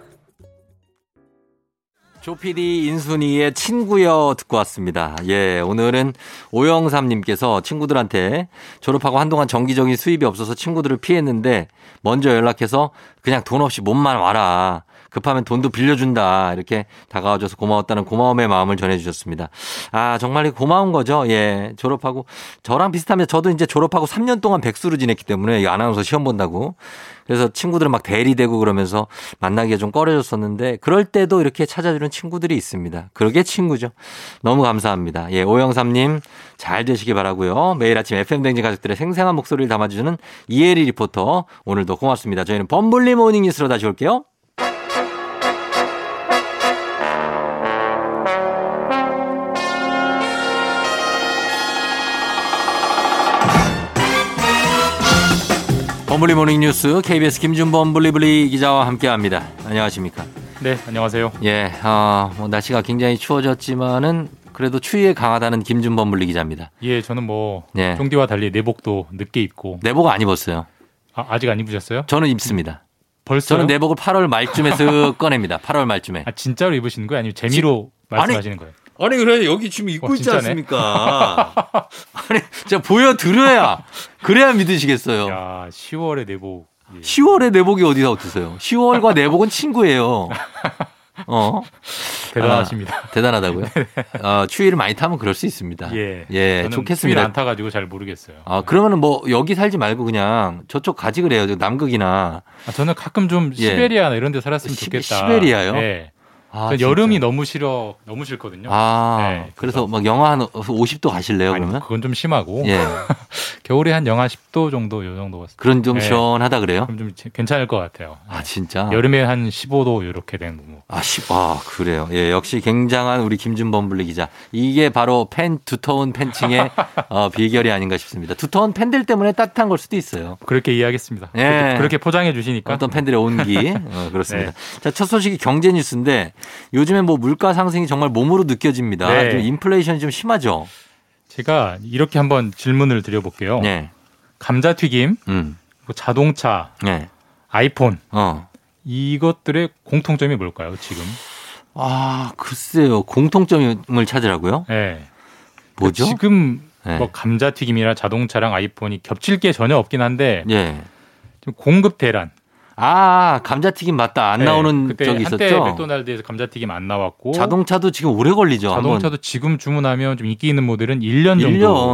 [SPEAKER 1] 조피디 인순이의 친구여 듣고 왔습니다. 예, 오늘은 오영삼님께서 친구들한테 졸업하고 한동안 정기적인 수입이 없어서 친구들을 피했는데 먼저 연락해서 그냥 돈 없이 몸만 와라. 급하면 돈도 빌려준다. 이렇게 다가와줘서 고마웠다는 고마움의 마음을 전해주셨습니다. 아, 정말 고마운 거죠. 예, 졸업하고. 저랑 비슷하면 저도 이제 졸업하고 3년 동안 백수로 지냈기 때문에 이 아나운서 시험 본다고. 그래서 친구들은 막 대리되고 그러면서 만나기가 좀 꺼려졌었는데 그럴 때도 이렇게 찾아주는 친구들이 있습니다. 그러게 친구죠. 너무 감사합니다. 예, 오영삼님 잘 되시기 바라고요. 매일 아침 FM댕진 가족들의 생생한 목소리를 담아주는 이혜리 리포터 오늘도 고맙습니다. 저희는 범블리 모닝 뉴스로 다시 올게요. 범블리 모닝 뉴스 KBS 김준범 블리블리 기자와 함께합니다. 안녕하십니까?
[SPEAKER 15] 네, 안녕하세요.
[SPEAKER 1] 예, 어, 뭐 날씨가 굉장히 추워졌지만은 그래도 추위에 강하다는 김준범 블리 기자입니다.
[SPEAKER 15] 예, 저는 뭐
[SPEAKER 1] 예.
[SPEAKER 15] 종디와 달리 내복도 늦게 입고
[SPEAKER 1] 내복 안 입었어요.
[SPEAKER 15] 아, 아직 안 입으셨어요?
[SPEAKER 1] 저는 입습니다.
[SPEAKER 15] 벌써요?
[SPEAKER 1] 저는 내복을 8월 말쯤에 쓱 꺼냅니다. 8월 말쯤에.
[SPEAKER 15] 아, 진짜로 입으시는 거예요? 아니면 재미로
[SPEAKER 1] 지-
[SPEAKER 15] 말씀하시는
[SPEAKER 1] 아니,
[SPEAKER 15] 거예요?
[SPEAKER 1] 아니 그래 여기 지금 입고
[SPEAKER 15] 어,
[SPEAKER 1] 있지
[SPEAKER 15] 진짜네.
[SPEAKER 1] 않습니까? 아니 제가 보여드려야 그래야 믿으시겠어요.
[SPEAKER 15] 야, 10월에 내복.
[SPEAKER 1] 10월에 내복이 어디서 어떠세요? 10월과 내복은 친구예요. 어?
[SPEAKER 15] 대단하십니다.
[SPEAKER 1] 아, 대단하다고요? 어, 추위를 많이 타면 그럴 수 있습니다.
[SPEAKER 15] 예.
[SPEAKER 1] 예, 좋겠습니다.
[SPEAKER 15] 안 타가지고 잘 모르겠어요.
[SPEAKER 1] 아, 그러면은 뭐 여기 살지 말고 그냥 저쪽 가지 그래요. 저 남극이나.
[SPEAKER 15] 아, 저는 가끔 좀
[SPEAKER 1] 예.
[SPEAKER 15] 시베리아나 이런 데 살았으면
[SPEAKER 1] 시-
[SPEAKER 15] 좋겠다.
[SPEAKER 1] 시베리아요?
[SPEAKER 15] 예.
[SPEAKER 1] 아,
[SPEAKER 15] 전
[SPEAKER 1] 진짜?
[SPEAKER 15] 여름이 너무 싫어, 너무 싫거든요.
[SPEAKER 1] 아,
[SPEAKER 15] 네,
[SPEAKER 1] 그래서 막 영하 한 50도 가실래요, 그러면?
[SPEAKER 15] 그건 좀 심하고.
[SPEAKER 1] 예.
[SPEAKER 15] 겨울에 한 영하 10도 정도 요 정도 같습니다.
[SPEAKER 1] 그런 좀
[SPEAKER 15] 예.
[SPEAKER 1] 시원하다 그래요?
[SPEAKER 15] 그럼 좀 괜찮을 것 같아요.
[SPEAKER 1] 아, 진짜?
[SPEAKER 15] 여름에 한 15도 이렇게 되는 거.
[SPEAKER 1] 아, 시, 아, 그래요. 예, 역시 굉장한 우리 김준범 블리 기자. 이게 바로 팬, 두터운 팬층의 어, 비결이 아닌가 싶습니다. 두터운 팬들 때문에 따뜻한 걸 수도 있어요.
[SPEAKER 15] 그렇게 이해하겠습니다.
[SPEAKER 1] 예.
[SPEAKER 15] 그렇게, 그렇게 포장해 주시니까.
[SPEAKER 1] 어떤 팬들의 온기. 어, 그렇습니다.
[SPEAKER 15] 네.
[SPEAKER 1] 자, 첫 소식이 경제 뉴스인데 요즘에 뭐 물가 상승이 정말 몸으로 느껴집니다.
[SPEAKER 15] 네.
[SPEAKER 1] 좀 인플레이션이 좀 심하죠.
[SPEAKER 15] 제가 이렇게 한번 질문을 드려볼게요.
[SPEAKER 1] 네.
[SPEAKER 15] 감자튀김,
[SPEAKER 1] 음.
[SPEAKER 15] 그리고 자동차,
[SPEAKER 1] 네.
[SPEAKER 15] 아이폰.
[SPEAKER 1] 어.
[SPEAKER 15] 이것들의 공통점이 뭘까요, 지금?
[SPEAKER 1] 아, 글쎄요. 공통점을 찾으라고요?
[SPEAKER 15] 네.
[SPEAKER 1] 뭐죠?
[SPEAKER 15] 지금
[SPEAKER 1] 네.
[SPEAKER 15] 뭐 감자튀김이나 자동차랑 아이폰이 겹칠 게 전혀 없긴 한데
[SPEAKER 1] 예.
[SPEAKER 15] 좀 공급 대란.
[SPEAKER 1] 아, 감자튀김 맞다. 안
[SPEAKER 15] 네,
[SPEAKER 1] 나오는
[SPEAKER 15] 그때
[SPEAKER 1] 적이
[SPEAKER 15] 한때
[SPEAKER 1] 있었죠.
[SPEAKER 15] 맥도날드에서 감자튀김 안 나왔고
[SPEAKER 1] 자동차도 지금 오래 걸리죠.
[SPEAKER 15] 자동차도
[SPEAKER 1] 한번.
[SPEAKER 15] 지금 주문하면 좀 인기 있는 모델은 1년 정도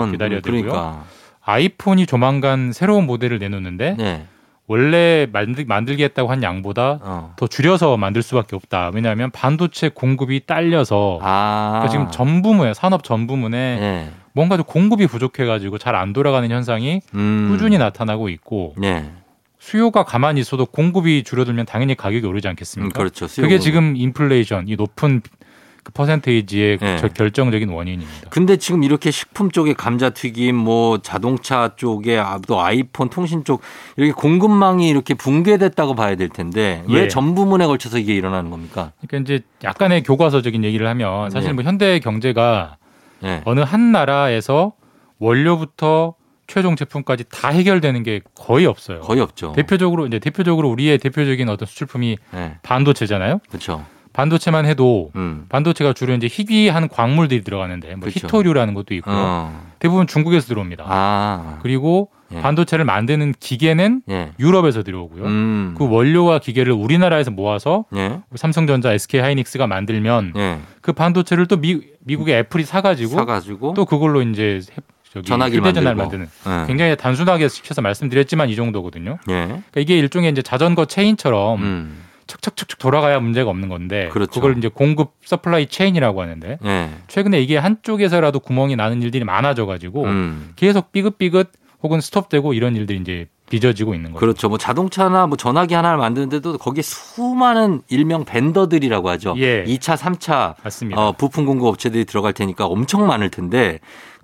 [SPEAKER 1] 1년.
[SPEAKER 15] 기다려야 되고요.
[SPEAKER 1] 그러니까.
[SPEAKER 15] 아이폰이 조만간 새로운 모델을 내놓는데
[SPEAKER 1] 네.
[SPEAKER 15] 원래 만들, 만들겠다고 한 양보다
[SPEAKER 1] 어.
[SPEAKER 15] 더 줄여서 만들 수밖에 없다. 왜냐하면 반도체 공급이 딸려서
[SPEAKER 1] 아.
[SPEAKER 15] 그러니까 지금 전 부문에 산업 전 부문에
[SPEAKER 1] 네.
[SPEAKER 15] 뭔가 좀 공급이 부족해가지고 잘 안 돌아가는 현상이
[SPEAKER 1] 음.
[SPEAKER 15] 꾸준히 나타나고 있고
[SPEAKER 1] 네.
[SPEAKER 15] 수요가 가만히 있어도 공급이 줄어들면 당연히 가격이 오르지 않겠습니까?
[SPEAKER 1] 음, 그렇죠. 수요
[SPEAKER 15] 그게. 지금 인플레이션 이 높은 그 퍼센테이지의
[SPEAKER 1] 네.
[SPEAKER 15] 저 결정적인 원인입니다.
[SPEAKER 1] 근데 지금 이렇게 식품 쪽에 감자튀김, 뭐 자동차 쪽에 아, 또 아이폰 통신 쪽 이렇게 공급망이 이렇게 붕괴됐다고 봐야 될 텐데 왜
[SPEAKER 15] 예.
[SPEAKER 1] 전 부문에 걸쳐서 이게 일어나는 겁니까?
[SPEAKER 15] 그러니까 이제 약간의 교과서적인 얘기를 하면 사실
[SPEAKER 1] 네.
[SPEAKER 15] 뭐 현대 경제가
[SPEAKER 1] 네.
[SPEAKER 15] 어느 한 나라에서 원료부터 최종 제품까지 다 해결되는 게 거의 없어요.
[SPEAKER 1] 거의 없죠.
[SPEAKER 15] 대표적으로 이제 대표적으로 우리의 대표적인 어떤 수출품이
[SPEAKER 1] 네.
[SPEAKER 15] 반도체잖아요.
[SPEAKER 1] 그렇죠.
[SPEAKER 15] 반도체만 해도
[SPEAKER 1] 음.
[SPEAKER 15] 반도체가 주로 이제 희귀한 광물들이 들어가는데 뭐
[SPEAKER 1] 그렇죠.
[SPEAKER 15] 희토류라는 것도 있고요.
[SPEAKER 1] 어.
[SPEAKER 15] 대부분 중국에서 들어옵니다.
[SPEAKER 1] 아.
[SPEAKER 15] 그리고
[SPEAKER 1] 예.
[SPEAKER 15] 반도체를 만드는 기계는
[SPEAKER 1] 예.
[SPEAKER 15] 유럽에서 들어오고요.
[SPEAKER 1] 음.
[SPEAKER 15] 그 원료와 기계를 우리나라에서 모아서
[SPEAKER 1] 예.
[SPEAKER 15] 삼성전자, SK 하이닉스가 만들면
[SPEAKER 1] 예.
[SPEAKER 15] 그 반도체를 또 미, 미국의 애플이 사가지고
[SPEAKER 1] 사가지고
[SPEAKER 15] 또 그걸로 이제
[SPEAKER 1] 전화기를
[SPEAKER 15] 휴대전화를
[SPEAKER 1] 만들고.
[SPEAKER 15] 만드는
[SPEAKER 1] 예.
[SPEAKER 15] 굉장히 단순화시켜서 말씀드렸지만 이 정도거든요.
[SPEAKER 1] 예.
[SPEAKER 15] 그러니까 이게 일종의 이제 자전거 체인처럼
[SPEAKER 1] 음.
[SPEAKER 15] 척척척척 돌아가야 문제가 없는 건데
[SPEAKER 1] 그렇죠.
[SPEAKER 15] 걸 이제 공급 supply chain이라고 하는데
[SPEAKER 1] 예.
[SPEAKER 15] 최근에 이게 한쪽에서라도 구멍이 나는 일들이 많아져 가지고
[SPEAKER 1] 음.
[SPEAKER 15] 계속 삐끗삐끗 혹은 스톱되고 이런 일들이 이제 빚어지고 있는 거죠.
[SPEAKER 1] 그렇죠. 뭐 자동차나 뭐 전화기 하나를 만드는데도 거기에 수많은 일명 벤더들이라고 하죠.
[SPEAKER 15] 예.
[SPEAKER 1] 2차, 3차
[SPEAKER 15] 맞습니다.
[SPEAKER 1] 어, 부품 공급 업체들이 들어갈 테니까 엄청 많을 텐데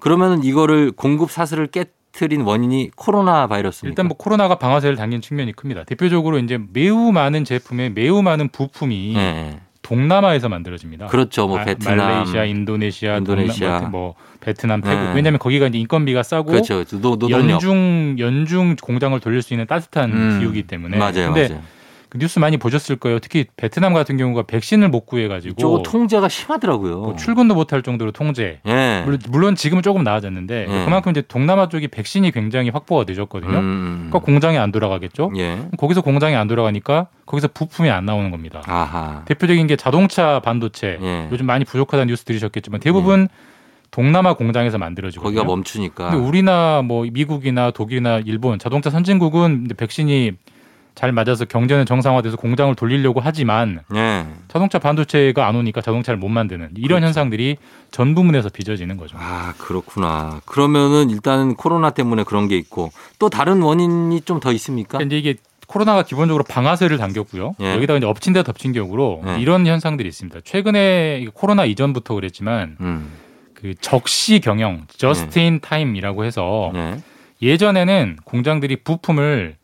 [SPEAKER 1] 그러면은 이거를 공급 사슬을 깨트린 원인이 코로나 바이러스입니까?
[SPEAKER 15] 일단 뭐 코로나가 방아쇠를 당긴 측면이 큽니다. 대표적으로 이제 매우 많은 제품에 매우 많은 부품이
[SPEAKER 1] 예.
[SPEAKER 15] 동남아에서 만들어집니다.
[SPEAKER 1] 그렇죠. 뭐
[SPEAKER 15] 아,
[SPEAKER 1] 베트남,
[SPEAKER 15] 말레이시아, 인도네시아,
[SPEAKER 1] 인도네시아.
[SPEAKER 15] 동남, 뭐 베트남, 태국.
[SPEAKER 1] 네.
[SPEAKER 15] 왜냐하면 거기가 이제 인건비가 싸고
[SPEAKER 1] 그렇죠. 노, 노동력.
[SPEAKER 15] 연중 연중 공장을 돌릴 수 있는 따뜻한
[SPEAKER 1] 음.
[SPEAKER 15] 기후이기 때문에.
[SPEAKER 1] 맞아요,
[SPEAKER 15] 근데
[SPEAKER 1] 맞아요.
[SPEAKER 15] 그 뉴스 많이 보셨을 거예요. 특히 베트남 같은 경우가 백신을 못 구해가지고
[SPEAKER 1] 저 통제가 심하더라고요.
[SPEAKER 15] 뭐 출근도 못할 정도로 통제.
[SPEAKER 1] 예.
[SPEAKER 15] 물론, 물론 지금은 조금 나아졌는데
[SPEAKER 1] 예.
[SPEAKER 15] 그만큼 이제 동남아 쪽이 백신이 굉장히 확보가 늦었거든요.
[SPEAKER 1] 음.
[SPEAKER 15] 그러니까 공장이 안 돌아가겠죠.
[SPEAKER 1] 예.
[SPEAKER 15] 거기서 공장이 안 돌아가니까 거기서 부품이 안 나오는 겁니다.
[SPEAKER 1] 아하.
[SPEAKER 15] 대표적인 게 자동차 반도체.
[SPEAKER 1] 예.
[SPEAKER 15] 요즘 많이 부족하다는 뉴스 들으셨겠지만 대부분 동남아 공장에서 만들어지거든요.
[SPEAKER 1] 거기가 멈추니까.
[SPEAKER 15] 근데 우리나 뭐 미국이나 독일이나 일본 자동차 선진국은 백신이 잘 맞아서 경제는 정상화돼서 공장을 돌리려고 하지만
[SPEAKER 1] 예.
[SPEAKER 15] 자동차 반도체가 안 오니까 자동차를 못 만드는 이런 현상들이 전 부문에서 빚어지는 거죠.
[SPEAKER 1] 그렇죠. 아, 그렇구나. 그러면은 일단은 코로나 때문에 그런 게 있고 또 다른 원인이 좀 더 있습니까?
[SPEAKER 15] 이제 이게 코로나가 기본적으로 방아쇠를 당겼고요.
[SPEAKER 1] 예.
[SPEAKER 15] 여기다가 이제 엎친 데 덮친 격으로
[SPEAKER 1] 예.
[SPEAKER 15] 이런 현상들이 있습니다. 최근에 코로나 이전부터 그랬지만
[SPEAKER 1] 음.
[SPEAKER 15] 그 적시 경영, just in time이라고 해서
[SPEAKER 1] 예.
[SPEAKER 15] 예전에는 공장들이 부품을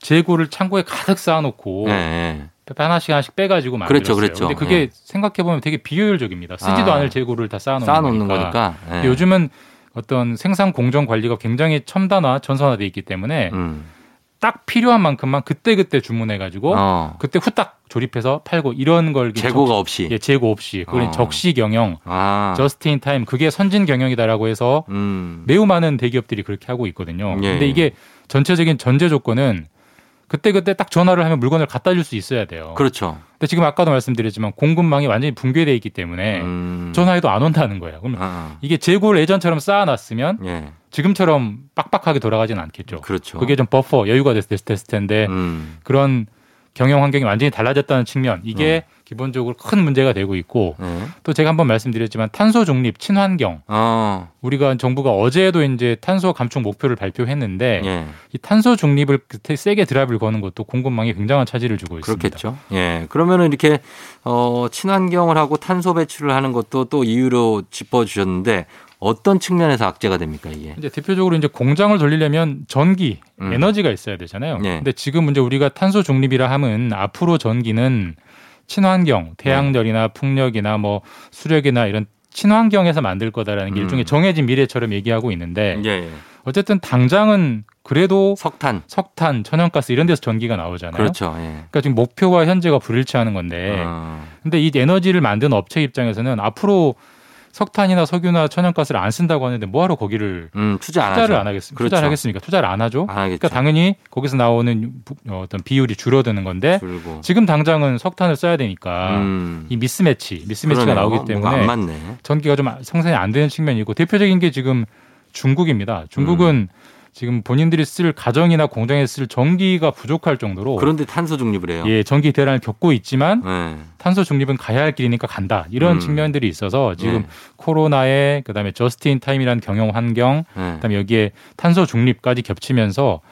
[SPEAKER 15] 재고를 창고에 가득 쌓아놓고
[SPEAKER 1] 예, 예.
[SPEAKER 15] 하나씩 하나씩 빼가지고 만들었어요.
[SPEAKER 1] 그랬죠.
[SPEAKER 15] 근데 그게
[SPEAKER 1] 예.
[SPEAKER 15] 생각해 보면 되게 비효율적입니다. 쓰지도
[SPEAKER 1] 아.
[SPEAKER 15] 않을 재고를 다 쌓아놓는,
[SPEAKER 1] 쌓아놓는
[SPEAKER 15] 거니까.
[SPEAKER 1] 거니까. 예.
[SPEAKER 15] 요즘은 어떤 생산 공정 관리가 굉장히 첨단화, 전산화돼 있기 때문에
[SPEAKER 1] 음.
[SPEAKER 15] 딱 필요한 만큼만 그때 그때 주문해 가지고
[SPEAKER 1] 어.
[SPEAKER 15] 그때 후딱 조립해서 팔고 이런 걸
[SPEAKER 1] 재고가
[SPEAKER 15] 적-
[SPEAKER 1] 없이.
[SPEAKER 15] 예, 재고 없이 그걸
[SPEAKER 1] 어.
[SPEAKER 15] 적시 경영,
[SPEAKER 1] 아.
[SPEAKER 15] just in time 그게 선진 경영이다라고 해서
[SPEAKER 1] 음.
[SPEAKER 15] 매우 많은 대기업들이 그렇게 하고 있거든요.
[SPEAKER 1] 예.
[SPEAKER 15] 근데 이게 전체적인 전제 조건은 그때 그때 딱 전화를 하면 물건을 갖다 줄 수 있어야 돼요.
[SPEAKER 1] 그렇죠.
[SPEAKER 15] 근데 지금 아까도 말씀드렸지만 공급망이 완전히 붕괴돼 있기 때문에
[SPEAKER 1] 음.
[SPEAKER 15] 전화해도 안 온다는 거예요. 그럼
[SPEAKER 1] 아.
[SPEAKER 15] 이게 재고를 예전처럼 쌓아놨으면
[SPEAKER 1] 예.
[SPEAKER 15] 지금처럼 빡빡하게 돌아가지는 않겠죠.
[SPEAKER 1] 그렇죠.
[SPEAKER 15] 그게 좀 버퍼 여유가 됐을 텐데
[SPEAKER 1] 음.
[SPEAKER 15] 그런 경영 환경이 완전히 달라졌다는 측면 이게 기본적으로 큰 문제가 되고 있고
[SPEAKER 1] 예.
[SPEAKER 15] 또 제가 한번 말씀드렸지만 탄소 중립 친환경
[SPEAKER 1] 어.
[SPEAKER 15] 우리가 정부가 어제도 이제 탄소 감축 목표를 발표했는데
[SPEAKER 1] 예.
[SPEAKER 15] 이 탄소 중립을 그때 세게 드라이브를 거는 것도 공급망에 굉장한 차질을 주고 있습니다.
[SPEAKER 1] 그렇겠죠. 예. 그러면은 이렇게 어 친환경을 하고 탄소 배출을 하는 것도 또 이유로 짚어 주셨는데 어떤 측면에서 악재가 됩니까, 이게?
[SPEAKER 15] 이제 대표적으로 이제 공장을 돌리려면 전기,
[SPEAKER 1] 음.
[SPEAKER 15] 에너지가 있어야 되잖아요.
[SPEAKER 1] 네.
[SPEAKER 15] 근데 지금 문제 우리가 탄소 중립이라 함은 앞으로 전기는 친환경, 태양열이나 풍력이나 뭐 수력이나 이런 친환경에서 만들 거다라는 게
[SPEAKER 1] 음.
[SPEAKER 15] 일종의 정해진 미래처럼 얘기하고 있는데
[SPEAKER 1] 예, 예.
[SPEAKER 15] 어쨌든 당장은 그래도
[SPEAKER 1] 석탄,
[SPEAKER 15] 석탄, 천연가스 이런 데서 전기가 나오잖아요.
[SPEAKER 1] 그렇죠. 예.
[SPEAKER 15] 그러니까 지금 목표와 현재가 불일치하는 건데
[SPEAKER 1] 어.
[SPEAKER 15] 근데 이 에너지를 만든 업체 입장에서는 앞으로 석탄이나 석유나 천연가스를 안 쓴다고 하는데 뭐하러 거기를
[SPEAKER 1] 음, 투자 안
[SPEAKER 15] 투자를
[SPEAKER 1] 하죠.
[SPEAKER 15] 안 하겠습니까?
[SPEAKER 1] 그렇죠.
[SPEAKER 15] 투자를 하겠습니까? 투자를 안 하죠.
[SPEAKER 1] 안.
[SPEAKER 15] 그러니까 당연히 거기서 나오는 부- 어, 어떤 비율이 줄어드는 건데
[SPEAKER 1] 줄고.
[SPEAKER 15] 지금 당장은 석탄을 써야 되니까
[SPEAKER 1] 음.
[SPEAKER 15] 이 미스매치, 미스매치가
[SPEAKER 1] 그러네요.
[SPEAKER 15] 나오기 때문에. 전기가 좀 성산이 안 되는 측면이고 대표적인 게 지금 중국입니다. 중국은
[SPEAKER 1] 음.
[SPEAKER 15] 지금 본인들이 쓸 가정이나 공장에 쓸 전기가 부족할 정도로
[SPEAKER 1] 그런데 탄소 중립을 해요.
[SPEAKER 15] 예, 전기 대란을 겪고 있지만
[SPEAKER 1] 네.
[SPEAKER 15] 탄소 중립은 가야 할 길이니까 간다. 이런
[SPEAKER 1] 음.
[SPEAKER 15] 측면들이 있어서 지금
[SPEAKER 1] 네.
[SPEAKER 15] 코로나에 그다음에 just in time이라는 경영 환경
[SPEAKER 1] 네.
[SPEAKER 15] 그다음에 여기에 탄소 중립까지 겹치면서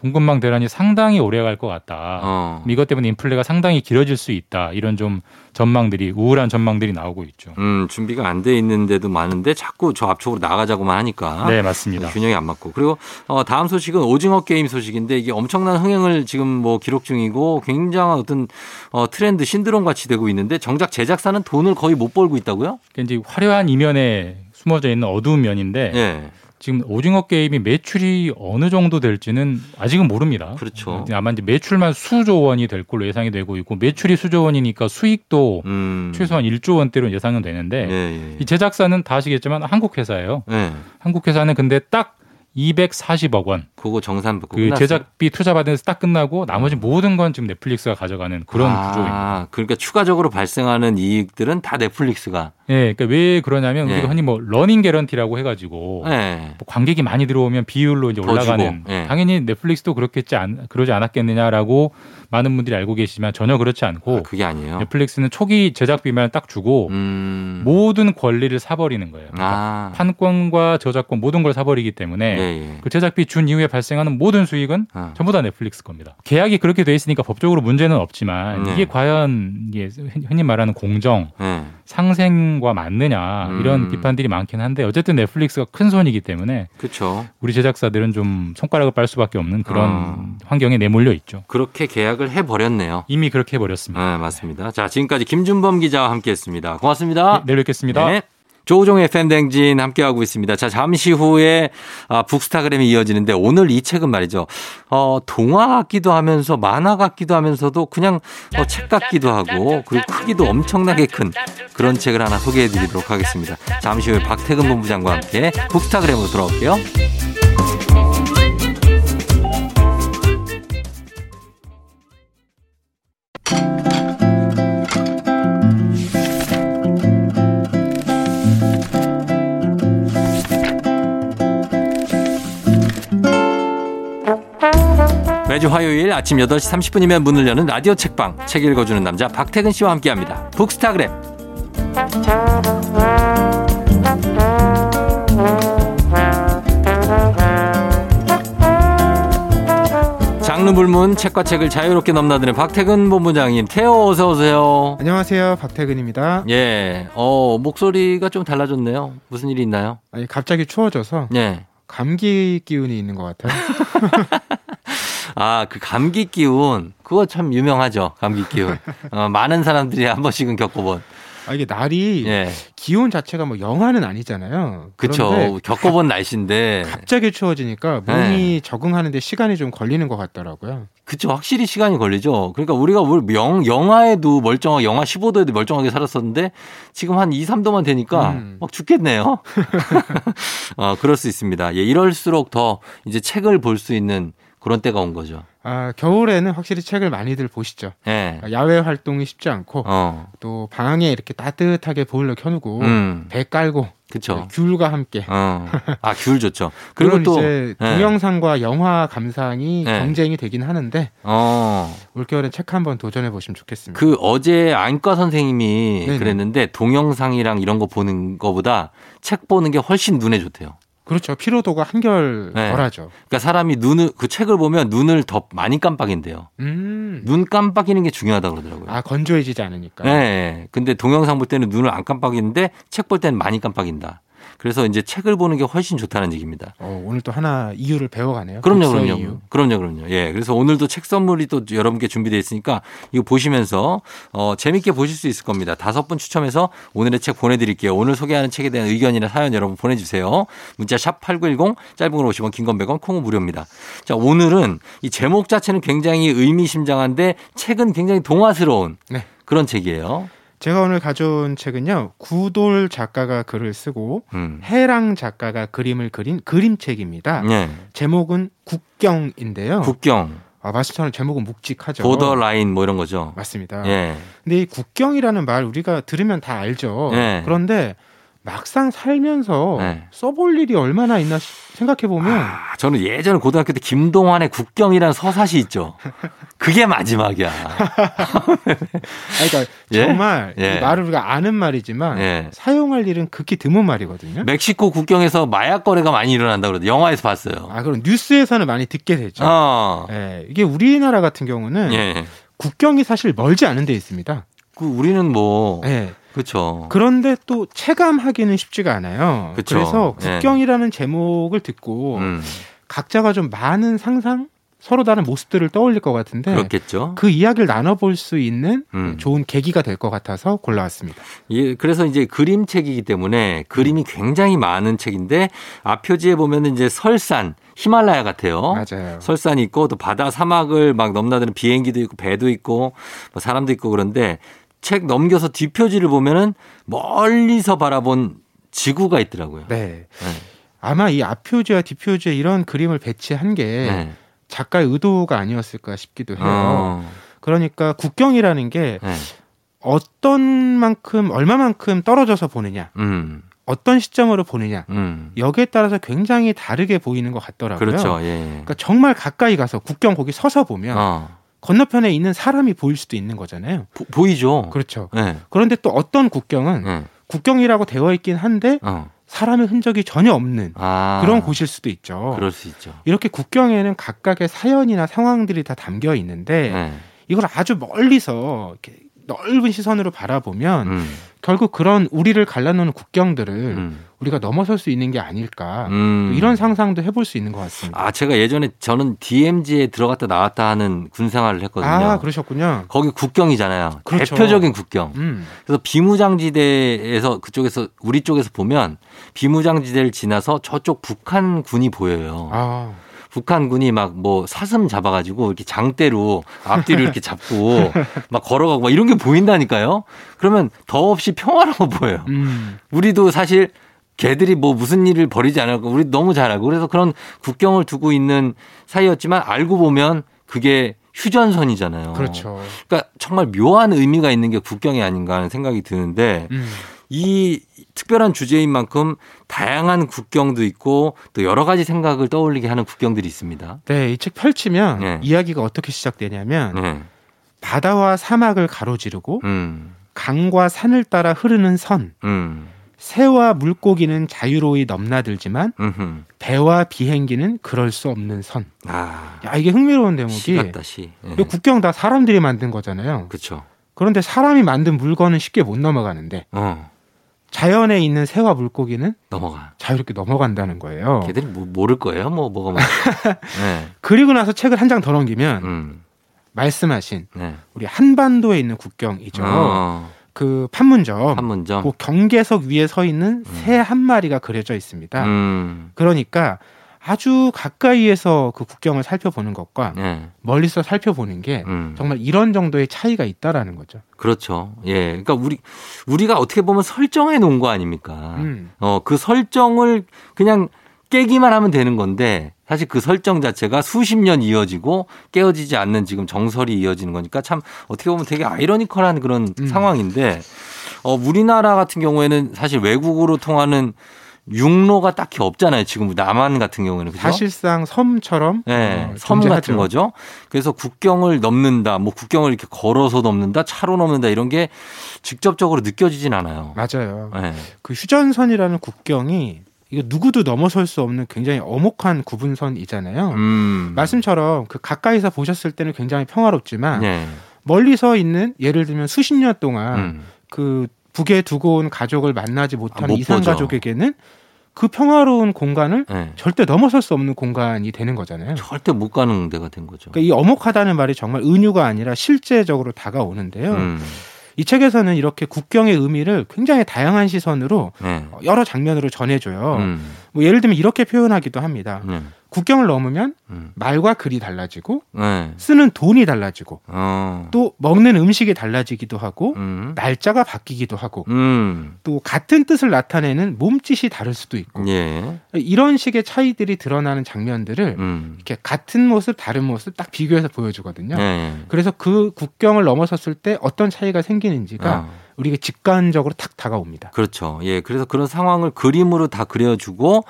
[SPEAKER 15] 공급망 대란이 상당히 오래 갈 것 같다.
[SPEAKER 1] 어.
[SPEAKER 15] 이것 때문에 인플레가 상당히 길어질 수 있다. 이런 좀 전망들이 우울한 전망들이 나오고 있죠.
[SPEAKER 1] 음, 준비가 안 돼 있는데도 많은데 자꾸 저 앞쪽으로 나가자고만 하니까.
[SPEAKER 15] 네, 맞습니다.
[SPEAKER 1] 균형이 안 맞고. 그리고 어, 다음 소식은 오징어 게임 소식인데 이게 엄청난 흥행을 지금 뭐 기록 중이고 굉장한 어떤 어, 트렌드 신드롬 같이 되고 있는데 정작 제작사는 돈을 거의 못 벌고 있다고요?
[SPEAKER 15] 그러니까 이제 화려한 이면에 숨어져 있는 어두운 면인데
[SPEAKER 1] 예.
[SPEAKER 15] 지금 오징어 게임이 매출이 어느 정도 될지는 아직은 모릅니다.
[SPEAKER 1] 그렇죠.
[SPEAKER 15] 아마 이제 매출만 수조 원이 될 걸로 예상이 되고 있고 매출이 수조 원이니까 수익도
[SPEAKER 1] 음.
[SPEAKER 15] 최소한 1조 원대로 예상은 되는데
[SPEAKER 1] 예, 예.
[SPEAKER 15] 이 제작사는 다 아시겠지만 한국 회사예요.
[SPEAKER 1] 예.
[SPEAKER 15] 한국 회사는 근데 딱 240억 원.
[SPEAKER 1] 그거 정산 받고
[SPEAKER 15] 그
[SPEAKER 1] 끝났어요?
[SPEAKER 15] 제작비 투자 받은 데서 딱 끝나고 나머지 모든 건 지금 넷플릭스가 가져가는 그런
[SPEAKER 1] 아,
[SPEAKER 15] 구조입니다.
[SPEAKER 1] 그러니까 추가적으로 발생하는 이익들은 다 넷플릭스가.
[SPEAKER 15] 예, 그러니까 왜 그러냐면
[SPEAKER 1] 예.
[SPEAKER 15] 우리가 흔히 뭐 러닝 개런티라고 해 가지고
[SPEAKER 1] 예.
[SPEAKER 15] 뭐 관객이 많이 들어오면 비율로 이제
[SPEAKER 1] 더
[SPEAKER 15] 올라가는
[SPEAKER 1] 예.
[SPEAKER 15] 당연히 넷플릭스도 그렇겠지 않 그러지 않았겠느냐라고 많은 분들이 알고 계시지만 전혀 그렇지 않고
[SPEAKER 1] 그게 아니에요.
[SPEAKER 15] 넷플릭스는 초기 제작비만 딱 주고
[SPEAKER 1] 음.
[SPEAKER 15] 모든 권리를 사버리는 거예요. 그러니까
[SPEAKER 1] 아.
[SPEAKER 15] 판권과 저작권 모든 걸 사버리기 때문에
[SPEAKER 1] 예, 예.
[SPEAKER 15] 그 제작비 준 이후에 발생하는 모든 수익은
[SPEAKER 1] 아.
[SPEAKER 15] 전부 다 넷플릭스 겁니다. 계약이 그렇게 돼 있으니까 법적으로 문제는 없지만
[SPEAKER 1] 네.
[SPEAKER 15] 이게 과연 이게 흔히 말하는 공정
[SPEAKER 1] 예.
[SPEAKER 15] 상생과 맞느냐 이런
[SPEAKER 1] 음.
[SPEAKER 15] 비판들이 많긴 한데 어쨌든 넷플릭스가 큰 손이기 때문에
[SPEAKER 1] 그렇죠.
[SPEAKER 15] 우리 제작사들은 좀 손가락을 빨 수밖에 없는 그런
[SPEAKER 1] 어.
[SPEAKER 15] 환경에 내몰려 있죠.
[SPEAKER 1] 그렇게 계약 을 해버렸네요.
[SPEAKER 15] 이미 그렇게 해버렸습니다.
[SPEAKER 1] 네, 맞습니다. 자, 지금까지 김준범 기자와 함께 했습니다. 고맙습니다.
[SPEAKER 15] 내일 뵙겠습니다.
[SPEAKER 1] 네. 조우종의 팬댕진 함께하고 있습니다. 자, 잠시 후에 아, 북스타그램이 이어지는데 오늘 이 책은 말이죠. 어, 동화 같기도 하면서 만화 같기도 하면서도 그냥 어, 책 같기도 하고 그리고 크기도 엄청나게 큰 그런 책을 하나 소개해 드리도록 하겠습니다. 잠시 후에 박태근 본부장과 함께 북스타그램으로 돌아올게요. 매주 화요일 아침 8시 30분이면 문을 여는 라디오 책방 책 읽어주는 남자 박태근 씨와 함께합니다. 북스타그램 장르 불문 책과 책을 자유롭게 넘나드는 박태근 본부장님 태호 어서 오세요.
[SPEAKER 16] 안녕하세요. 박태근입니다.
[SPEAKER 1] 예, 어 목소리가 좀 달라졌네요. 무슨 일이 있나요?
[SPEAKER 16] 아니, 갑자기 추워져서
[SPEAKER 1] 예.
[SPEAKER 16] 감기 기운이 있는 것 같아요.
[SPEAKER 1] 아, 그 감기 기운 그거 참 유명하죠. 감기 기운. 어, 많은 사람들이 한 번씩은 겪어본.
[SPEAKER 16] 아, 이게 날이
[SPEAKER 1] 예.
[SPEAKER 16] 기온 자체가 뭐 영하는 아니잖아요.
[SPEAKER 1] 그쵸.
[SPEAKER 16] 그런데
[SPEAKER 1] 겪어본 날씨인데.
[SPEAKER 16] 갑자기 추워지니까 몸이
[SPEAKER 1] 네.
[SPEAKER 16] 적응하는데 시간이 좀 걸리는 것 같더라고요.
[SPEAKER 1] 그쵸. 확실히 시간이 걸리죠. 그러니까 우리가 우리 영, 영하에도 멀쩡하게, 영하 15도에도 멀쩡하게 살았었는데 지금 한 2, 3도만 되니까
[SPEAKER 16] 음.
[SPEAKER 1] 막 죽겠네요. 어, 그럴 수 있습니다. 예, 이럴수록 더 이제 책을 볼 수 있는 그런 때가 온 거죠.
[SPEAKER 16] 아, 겨울에는 확실히 책을 많이들 보시죠.
[SPEAKER 1] 예.
[SPEAKER 16] 아, 야외 활동이 쉽지 않고
[SPEAKER 1] 어.
[SPEAKER 16] 또 방에 이렇게 따뜻하게 보일러 켜놓고
[SPEAKER 1] 음.
[SPEAKER 16] 배 깔고
[SPEAKER 1] 그쵸.
[SPEAKER 16] 귤과 함께
[SPEAKER 1] 어. 아, 귤 좋죠. 그리고 또.
[SPEAKER 16] 이제
[SPEAKER 1] 예.
[SPEAKER 16] 동영상과 영화 감상이
[SPEAKER 1] 네.
[SPEAKER 16] 경쟁이 되긴 하는데
[SPEAKER 1] 어.
[SPEAKER 16] 올겨울에 책 한번 도전해 보시면 좋겠습니다.
[SPEAKER 1] 그 어제 안과 선생님이
[SPEAKER 16] 네네.
[SPEAKER 1] 그랬는데 동영상이랑 이런 거 보는 거보다 책 보는 게 훨씬 눈에 좋대요.
[SPEAKER 16] 그렇죠. 피로도가 한결
[SPEAKER 1] 네.
[SPEAKER 16] 덜하죠.
[SPEAKER 1] 그러니까 사람이 눈을 그 책을 보면 눈을 더 많이 깜빡인대요.
[SPEAKER 16] 음.
[SPEAKER 1] 눈 깜빡이는 게 중요하다 그러더라고요.
[SPEAKER 16] 아 건조해지지 않으니까.
[SPEAKER 1] 네. 근데 동영상 볼 때는 눈을 안 깜빡이는데 책 볼 때는 많이 깜빡인다. 그래서 이제 책을 보는 게 훨씬 좋다는 얘기입니다.
[SPEAKER 16] 어, 오늘 또 하나 이유를 배워가네요.
[SPEAKER 1] 그럼요, 그럼요.
[SPEAKER 16] 이유.
[SPEAKER 1] 그럼요, 그럼요. 예. 그래서 오늘도 책 선물이 또 여러분께 준비되어 있으니까 이거 보시면서 어, 재밌게 보실 수 있을 겁니다. 다섯 분 추첨해서 오늘의 책 보내드릴게요. 오늘 소개하는 책에 대한 의견이나 사연 여러분 보내주세요. 문자 샵 8910 짧은 걸 50원, 긴 건 100원, 콩은 무료입니다. 자, 오늘은 이 제목 자체는 굉장히 의미심장한데 책은 굉장히 동화스러운
[SPEAKER 16] 네.
[SPEAKER 1] 그런 책이에요.
[SPEAKER 16] 제가 오늘 가져온 책은요. 구돌 작가가 글을 쓰고
[SPEAKER 1] 음.
[SPEAKER 16] 해랑 작가가 그림을 그린 그림책입니다.
[SPEAKER 1] 네.
[SPEAKER 16] 제목은 국경인데요.
[SPEAKER 1] 국경,
[SPEAKER 16] 아, 말씀처럼 제목은 묵직하죠.
[SPEAKER 1] 보더라인 뭐 이런 거죠.
[SPEAKER 16] 맞습니다.
[SPEAKER 1] 예.
[SPEAKER 16] 근데 이 국경이라는 말 우리가 들으면 다 알죠.
[SPEAKER 1] 네.
[SPEAKER 16] 그런데 막상 살면서
[SPEAKER 1] 네.
[SPEAKER 16] 써볼 일이 얼마나 있나 생각해 보면
[SPEAKER 1] 아, 저는 예전에 고등학교 때 김동완의 국경이라는 서사시 있죠. 그게 마지막이야.
[SPEAKER 16] 그러니까
[SPEAKER 1] 예?
[SPEAKER 16] 정말
[SPEAKER 1] 예.
[SPEAKER 16] 이 말을 우리가 아는 말이지만
[SPEAKER 1] 예.
[SPEAKER 16] 사용할 일은 극히 드문 말이거든요.
[SPEAKER 1] 멕시코 국경에서 마약 거래가 많이 일어난다 그러더 영화에서 봤어요.
[SPEAKER 16] 아 그럼 뉴스에서는 많이 듣게 되죠.
[SPEAKER 1] 어.
[SPEAKER 16] 예, 이게 우리나라 같은 경우는
[SPEAKER 1] 예.
[SPEAKER 16] 국경이 사실 멀지 않은 데 있습니다.
[SPEAKER 1] 그 우리는 뭐
[SPEAKER 16] 예.
[SPEAKER 1] 그렇죠.
[SPEAKER 16] 그런데 또 체감하기는 쉽지가 않아요.
[SPEAKER 1] 그쵸.
[SPEAKER 16] 래서
[SPEAKER 1] 예.
[SPEAKER 16] 국경이라는 제목을 듣고
[SPEAKER 1] 음,
[SPEAKER 16] 각자가 좀 많은 상상, 서로 다른 모습들을 떠올릴 것 같은데
[SPEAKER 1] 그렇겠죠.
[SPEAKER 16] 그 이야기를 나눠볼 수 있는
[SPEAKER 1] 음.
[SPEAKER 16] 좋은 계기가 될 것 같아서 골라왔습니다.
[SPEAKER 1] 예, 그래서 이제 그림책이기 때문에 그림이 굉장히 많은 책인데 앞 표지에 보면은 이제 설산, 히말라야 같아요.
[SPEAKER 16] 맞아요.
[SPEAKER 1] 설산이 있고 또 바다 사막을 막 넘나드는 비행기도 있고 배도 있고 뭐 사람도 있고 그런데 책 넘겨서 뒷표지를 보면은 멀리서 바라본 지구가 있더라고요.
[SPEAKER 16] 네. 아마 이 앞표지와 뒷표지에 이런 그림을 배치한 게
[SPEAKER 1] 네.
[SPEAKER 16] 작가의 의도가 아니었을까 싶기도 해요.
[SPEAKER 1] 어,
[SPEAKER 16] 그러니까 국경이라는 게
[SPEAKER 1] 네.
[SPEAKER 16] 어떤 만큼 얼마만큼 떨어져서 보느냐,
[SPEAKER 1] 음,
[SPEAKER 16] 어떤 시점으로 보느냐
[SPEAKER 1] 음.
[SPEAKER 16] 여기에 따라서 굉장히 다르게 보이는 것 같더라고요.
[SPEAKER 1] 그렇죠. 예.
[SPEAKER 16] 그러니까 정말 가까이 가서 국경 거기 서서 보면
[SPEAKER 1] 어,
[SPEAKER 16] 건너편에 있는 사람이 보일 수도 있는 거잖아요.
[SPEAKER 1] 보, 이죠
[SPEAKER 16] 그렇죠.
[SPEAKER 1] 네.
[SPEAKER 16] 그런데 또 어떤 국경은
[SPEAKER 1] 네.
[SPEAKER 16] 국경이라고 되어 있긴 한데
[SPEAKER 1] 어.
[SPEAKER 16] 사람의 흔적이 전혀 없는
[SPEAKER 1] 아.
[SPEAKER 16] 그런 곳일 수도 있죠.
[SPEAKER 1] 그럴 수 있죠.
[SPEAKER 16] 이렇게 국경에는 각각의 사연이나 상황들이 다 담겨 있는데
[SPEAKER 1] 네.
[SPEAKER 16] 이걸 아주 멀리서 이렇게 넓은 시선으로 바라보면
[SPEAKER 1] 음,
[SPEAKER 16] 결국 그런 우리를 갈라놓는 국경들을
[SPEAKER 1] 음.
[SPEAKER 16] 우리가 넘어설 수 있는 게 아닐까
[SPEAKER 1] 음.
[SPEAKER 16] 이런 상상도 해볼 수 있는 것 같습니다.
[SPEAKER 1] 아, 제가 예전에 저는 DMZ에 들어갔다 나왔다 하는 군 생활을 했거든요.
[SPEAKER 16] 아, 그러셨군요.
[SPEAKER 1] 거기 국경이잖아요.
[SPEAKER 16] 그렇죠.
[SPEAKER 1] 대표적인 국경.
[SPEAKER 16] 음.
[SPEAKER 1] 그래서 비무장지대에서 그쪽에서 우리 쪽에서 보면 비무장지대를 지나서 저쪽 북한 군이 보여요.
[SPEAKER 16] 아,
[SPEAKER 1] 북한군이 막 뭐 사슴 잡아가지고 이렇게 장대로 앞뒤로 이렇게 잡고 막 걸어가고 막 이런 게 보인다니까요. 그러면 더없이 평화로워 보여요.
[SPEAKER 16] 음.
[SPEAKER 1] 우리도 사실 걔들이 뭐 무슨 일을 벌이지 않을까 우리 너무 잘 알고 그래서 그런 국경을 두고 있는 사이였지만 알고 보면 그게 휴전선이잖아요.
[SPEAKER 16] 그렇죠.
[SPEAKER 1] 그러니까 정말 묘한 의미가 있는 게 국경이 아닌가 하는 생각이 드는데
[SPEAKER 16] 음.
[SPEAKER 1] 이 특별한 주제인 만큼 다양한 국경도 있고 또 여러 가지 생각을 떠올리게 하는 국경들이 있습니다.
[SPEAKER 16] 네, 이 책 펼치면
[SPEAKER 1] 네.
[SPEAKER 16] 이야기가 어떻게 시작되냐면
[SPEAKER 1] 네.
[SPEAKER 16] 바다와 사막을 가로지르고
[SPEAKER 1] 음,
[SPEAKER 16] 강과 산을 따라 흐르는 선,
[SPEAKER 1] 음,
[SPEAKER 16] 새와 물고기는 자유로이 넘나들지만
[SPEAKER 1] 음흠.
[SPEAKER 16] 배와 비행기는 그럴 수 없는 선.
[SPEAKER 1] 아,
[SPEAKER 16] 야, 이게 흥미로운
[SPEAKER 1] 시
[SPEAKER 16] 대목이
[SPEAKER 1] 같다, 시. 예.
[SPEAKER 16] 이 국경 다 사람들이 만든 거잖아요.
[SPEAKER 1] 그쵸.
[SPEAKER 16] 그런데 사람이 만든 물건은 쉽게 못 넘어가는데
[SPEAKER 1] 어,
[SPEAKER 16] 자연에 있는 새와 물고기는
[SPEAKER 1] 넘어가.
[SPEAKER 16] 자유롭게 넘어간다는 거예요.
[SPEAKER 1] 걔들이 뭐, 모를 거예요, 뭐, 뭐가 뭐. 네.
[SPEAKER 16] 그리고 나서 책을 한 장 더 넘기면
[SPEAKER 1] 음,
[SPEAKER 16] 말씀하신
[SPEAKER 1] 네.
[SPEAKER 16] 우리 한반도에 있는 국경이죠.
[SPEAKER 1] 어,
[SPEAKER 16] 그 판문점,
[SPEAKER 1] 판문점.
[SPEAKER 16] 그 경계석 위에 서 있는 새한 마리가 그려져 있습니다.
[SPEAKER 1] 음,
[SPEAKER 16] 그러니까 아주 가까이에서 그 국경을 살펴보는 것과
[SPEAKER 1] 네.
[SPEAKER 16] 멀리서 살펴보는 게
[SPEAKER 1] 음.
[SPEAKER 16] 정말 이런 정도의 차이가 있다라는 거죠.
[SPEAKER 1] 그렇죠. 예. 그러니까 우리, 우리가 어떻게 보면 설정해 놓은 거 아닙니까?
[SPEAKER 16] 음.
[SPEAKER 1] 어, 그 설정을 그냥 깨기만 하면 되는 건데 사실 그 설정 자체가 수십 년 이어지고 깨어지지 않는 지금 정설이 이어지는 거니까 참 어떻게 보면 되게 아이러니컬한 그런
[SPEAKER 16] 음.
[SPEAKER 1] 상황인데 어, 우리나라 같은 경우에는 사실 외국으로 통하는 육로가 딱히 없잖아요. 지금 남한 같은 경우에는 그죠?
[SPEAKER 16] 사실상 섬처럼
[SPEAKER 1] 네,
[SPEAKER 16] 어,
[SPEAKER 1] 섬 같은
[SPEAKER 16] 존재하죠.
[SPEAKER 1] 거죠. 그래서 국경을 넘는다, 뭐 국경을 이렇게 걸어서 넘는다, 차로 넘는다 이런 게 직접적으로 느껴지진 않아요.
[SPEAKER 16] 맞아요.
[SPEAKER 1] 네.
[SPEAKER 16] 그 휴전선이라는 국경이 이거 누구도 넘어설 수 없는 굉장히 엄혹한 구분선이잖아요.
[SPEAKER 1] 음.
[SPEAKER 16] 말씀처럼 그 가까이서 보셨을 때는 굉장히 평화롭지만
[SPEAKER 1] 네.
[SPEAKER 16] 멀리서 있는 예를 들면 수십 년 동안
[SPEAKER 1] 음.
[SPEAKER 16] 그 북에 두고 온 가족을 만나지 못한
[SPEAKER 1] 아, 못
[SPEAKER 16] 이산. 가족에게는 그 평화로운 공간을
[SPEAKER 1] 네.
[SPEAKER 16] 절대 넘어설 수 없는 공간이 되는 거잖아요.
[SPEAKER 1] 절대 못 가는 데가 된 거죠.
[SPEAKER 16] 그러니까 이 엄혹하다는 말이 정말 은유가 아니라 실제적으로 다가오는데요.
[SPEAKER 1] 음.
[SPEAKER 16] 이 책에서는 이렇게 국경의 의미를 굉장히 다양한 시선으로
[SPEAKER 1] 네.
[SPEAKER 16] 여러 장면으로 전해줘요.
[SPEAKER 1] 음.
[SPEAKER 16] 뭐 예를 들면 이렇게 표현하기도 합니다.
[SPEAKER 1] 네.
[SPEAKER 16] 국경을 넘으면
[SPEAKER 1] 음.
[SPEAKER 16] 말과 글이 달라지고
[SPEAKER 1] 네.
[SPEAKER 16] 쓰는 돈이 달라지고
[SPEAKER 1] 어.
[SPEAKER 16] 또 먹는 음식이 달라지기도 하고
[SPEAKER 1] 음.
[SPEAKER 16] 날짜가 바뀌기도 하고
[SPEAKER 1] 음.
[SPEAKER 16] 또 같은 뜻을 나타내는 몸짓이 다를 수도 있고
[SPEAKER 1] 예.
[SPEAKER 16] 이런 식의 차이들이 드러나는 장면들을
[SPEAKER 1] 음.
[SPEAKER 16] 이렇게 같은 모습 다른 모습 딱 비교해서 보여주거든요.
[SPEAKER 1] 예.
[SPEAKER 16] 그래서 그 국경을 넘어섰을 때 어떤 차이가 생기는지가
[SPEAKER 1] 어.
[SPEAKER 16] 우리가 직관적으로 탁 다가옵니다.
[SPEAKER 1] 그렇죠. 예. 그래서 그런 상황을 그림으로 다 그려주고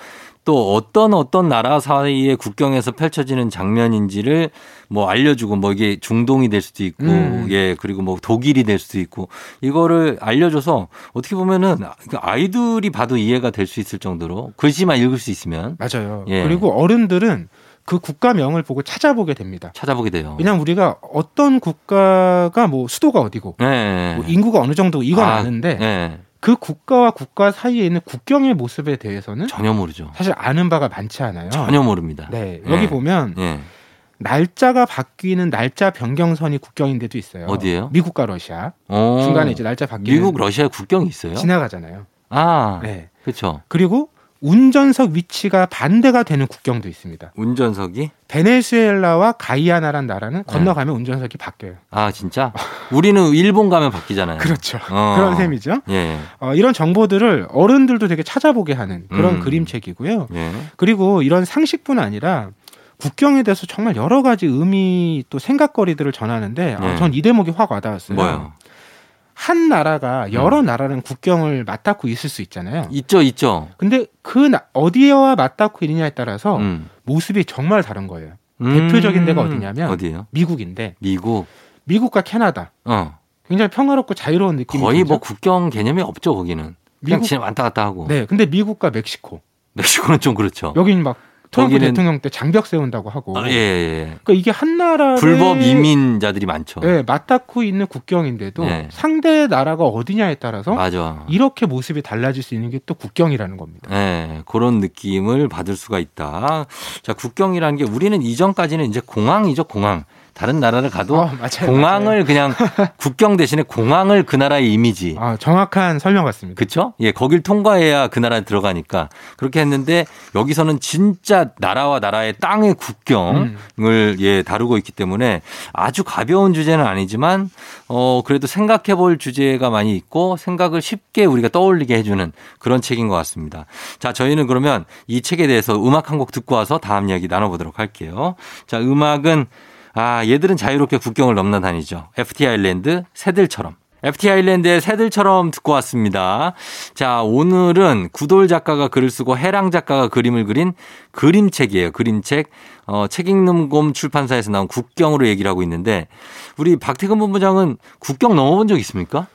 [SPEAKER 1] 또 어떤 어떤 나라 사이의 국경에서 펼쳐지는 장면인지를 뭐 알려주고 뭐 이게 중동이 될 수도 있고
[SPEAKER 16] 음.
[SPEAKER 1] 예 그리고 뭐 독일이 될 수도 있고 이거를 알려줘서 어떻게 보면은 아이들이 봐도 이해가 될 수 있을 정도로 글씨만 읽을 수 있으면
[SPEAKER 16] 맞아요.
[SPEAKER 1] 예.
[SPEAKER 16] 그리고 어른들은 그 국가명을 보고 찾아보게 됩니다.
[SPEAKER 1] 찾아보게 돼요.
[SPEAKER 16] 왜냐하면 우리가 어떤 국가가 뭐 수도가 어디고
[SPEAKER 1] 네.
[SPEAKER 16] 뭐 인구가 어느 정도 이건
[SPEAKER 1] 아,
[SPEAKER 16] 아, 는데
[SPEAKER 1] 네.
[SPEAKER 16] 그 국가와 국가 사이에 있는 국경의 모습에 대해서는
[SPEAKER 1] 전혀 모르죠.
[SPEAKER 16] 사실 아는 바가 많지 않아요.
[SPEAKER 1] 전혀 모릅니다.
[SPEAKER 16] 네, 여기
[SPEAKER 1] 예.
[SPEAKER 16] 보면
[SPEAKER 1] 예.
[SPEAKER 16] 날짜가 바뀌는 날짜 변경선이 국경인데도 있어요.
[SPEAKER 1] 어디예요?
[SPEAKER 16] 미국과 러시아
[SPEAKER 1] 어.
[SPEAKER 16] 중간에 이제 날짜 바뀌는
[SPEAKER 1] 미국 러시아 국경이 있어요?
[SPEAKER 16] 지나가잖아요.
[SPEAKER 1] 아,
[SPEAKER 16] 네.
[SPEAKER 1] 그렇죠.
[SPEAKER 16] 그리고 운전석 위치가 반대가 되는 국경도 있습니다.
[SPEAKER 1] 운전석이
[SPEAKER 16] 베네수엘라와 가이아나란 나라는 건너가면 운전석이 바뀌어요.
[SPEAKER 1] 아 진짜 우리는 일본 가면 바뀌잖아요.
[SPEAKER 16] 그렇죠.
[SPEAKER 1] 어.
[SPEAKER 16] 그런 셈이죠.
[SPEAKER 1] 예.
[SPEAKER 16] 어, 이런 정보들을 어른들도 되게 찾아보게 하는 그런
[SPEAKER 1] 음.
[SPEAKER 16] 그림책이고요.
[SPEAKER 1] 예.
[SPEAKER 16] 그리고 이런 상식뿐 아니라 국경에 대해서 정말 여러 가지 의미 또 생각거리들을 전하는데
[SPEAKER 1] 네.
[SPEAKER 16] 전이 대목이 확 와닿았어요.
[SPEAKER 1] 뭐요?
[SPEAKER 16] 한 나라가 여러 나라랑 국경을 맞닿고 있을 수 있잖아요.
[SPEAKER 1] 있죠, 있죠.
[SPEAKER 16] 근데 그 나- 어디와 맞닿고 있느냐에 따라서
[SPEAKER 1] 음.
[SPEAKER 16] 모습이 정말 다른 거예요.
[SPEAKER 1] 음.
[SPEAKER 16] 대표적인 데가 어디냐면
[SPEAKER 1] 어디예요?
[SPEAKER 16] 미국인데
[SPEAKER 1] 미국.
[SPEAKER 16] 미국과 캐나다
[SPEAKER 1] 어.
[SPEAKER 16] 굉장히 평화롭고 자유로운 느낌이
[SPEAKER 1] 거의? 뭐 국경 개념이 없죠 거기는. 그냥
[SPEAKER 16] 미국-
[SPEAKER 1] 지금 왔다 갔다 하고.
[SPEAKER 16] 네, 근데 미국과 멕시코
[SPEAKER 1] 멕시코는 좀 그렇죠.
[SPEAKER 16] 여기는 막 트럼프
[SPEAKER 1] 거기는-
[SPEAKER 16] 대통령 때 장벽 세운다고 하고
[SPEAKER 1] 아, 예, 예.
[SPEAKER 16] 그러니까 이게 한 나라
[SPEAKER 1] 불법 이민자들이 많죠.
[SPEAKER 16] 네, 맞닿고 있는 국경인데도
[SPEAKER 1] 네.
[SPEAKER 16] 상대 나라가 어디냐에 따라서
[SPEAKER 1] 맞아.
[SPEAKER 16] 이렇게 모습이 달라질 수 있는 게 또 국경이라는 겁니다.
[SPEAKER 1] 네, 그런 느낌을 받을 수가 있다. 자, 국경이라는 게 우리는 이전까지는 이제 공항이죠, 공항. 다른 나라를 가도
[SPEAKER 16] 어, 맞아요,
[SPEAKER 1] 공항을 그냥 국경 대신에 공항을 그 나라의 이미지.
[SPEAKER 16] 아, 정확한 설명 같습니다.
[SPEAKER 1] 그쵸? 예, 거길 통과해야 그 나라에 들어가니까 그렇게 했는데 여기서는 진짜 나라와 나라의 땅의 국경을
[SPEAKER 16] 음.
[SPEAKER 1] 예, 다루고 있기 때문에 아주 가벼운 주제는 아니지만 어, 그래도 생각해 볼 주제가 많이 있고 생각을 쉽게 우리가 떠올리게 해 주는 그런 책인 것 같습니다. 자, 저희는 그러면 이 책에 대해서 음악 한 곡 듣고 와서 다음 이야기 나눠 보도록 할게요. 자, 음악은 아, 얘들은 자유롭게 국경을 넘나 다니죠. FT 아일랜드 새들처럼. FT 아일랜드의 새들처럼 듣고 왔습니다. 자, 오늘은 구돌 작가가 글을 쓰고 해랑 작가가 그림을 그린 그림책이에요. 그림책. 어, 책 읽는 곰 출판사에서 나온 국경으로 얘기를 하고 있는데 우리 박태근 본부장은 국경 넘어본 적 있습니까?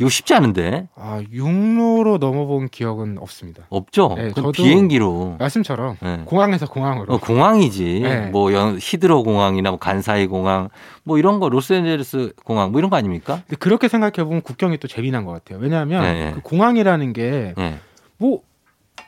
[SPEAKER 1] 이거 쉽지 않은데.
[SPEAKER 16] 아, 육로로 넘어본 기억은 없습니다.
[SPEAKER 1] 없죠?
[SPEAKER 16] 네, 저도
[SPEAKER 1] 비행기로.
[SPEAKER 16] 말씀처럼
[SPEAKER 1] 네.
[SPEAKER 16] 공항에서 공항으로
[SPEAKER 1] 어, 공항이지.
[SPEAKER 16] 네.
[SPEAKER 1] 뭐 연- 히드로 공항이나 뭐 간사이 공항 뭐 이런 거 로스앤젤레스 공항 뭐 이런 거 아닙니까?
[SPEAKER 16] 근데 그렇게 생각해 보면 국경이 또 재미난 것 같아요. 왜냐하면
[SPEAKER 1] 네, 네.
[SPEAKER 16] 그 공항이라는 게
[SPEAKER 1] 예.
[SPEAKER 16] 뭐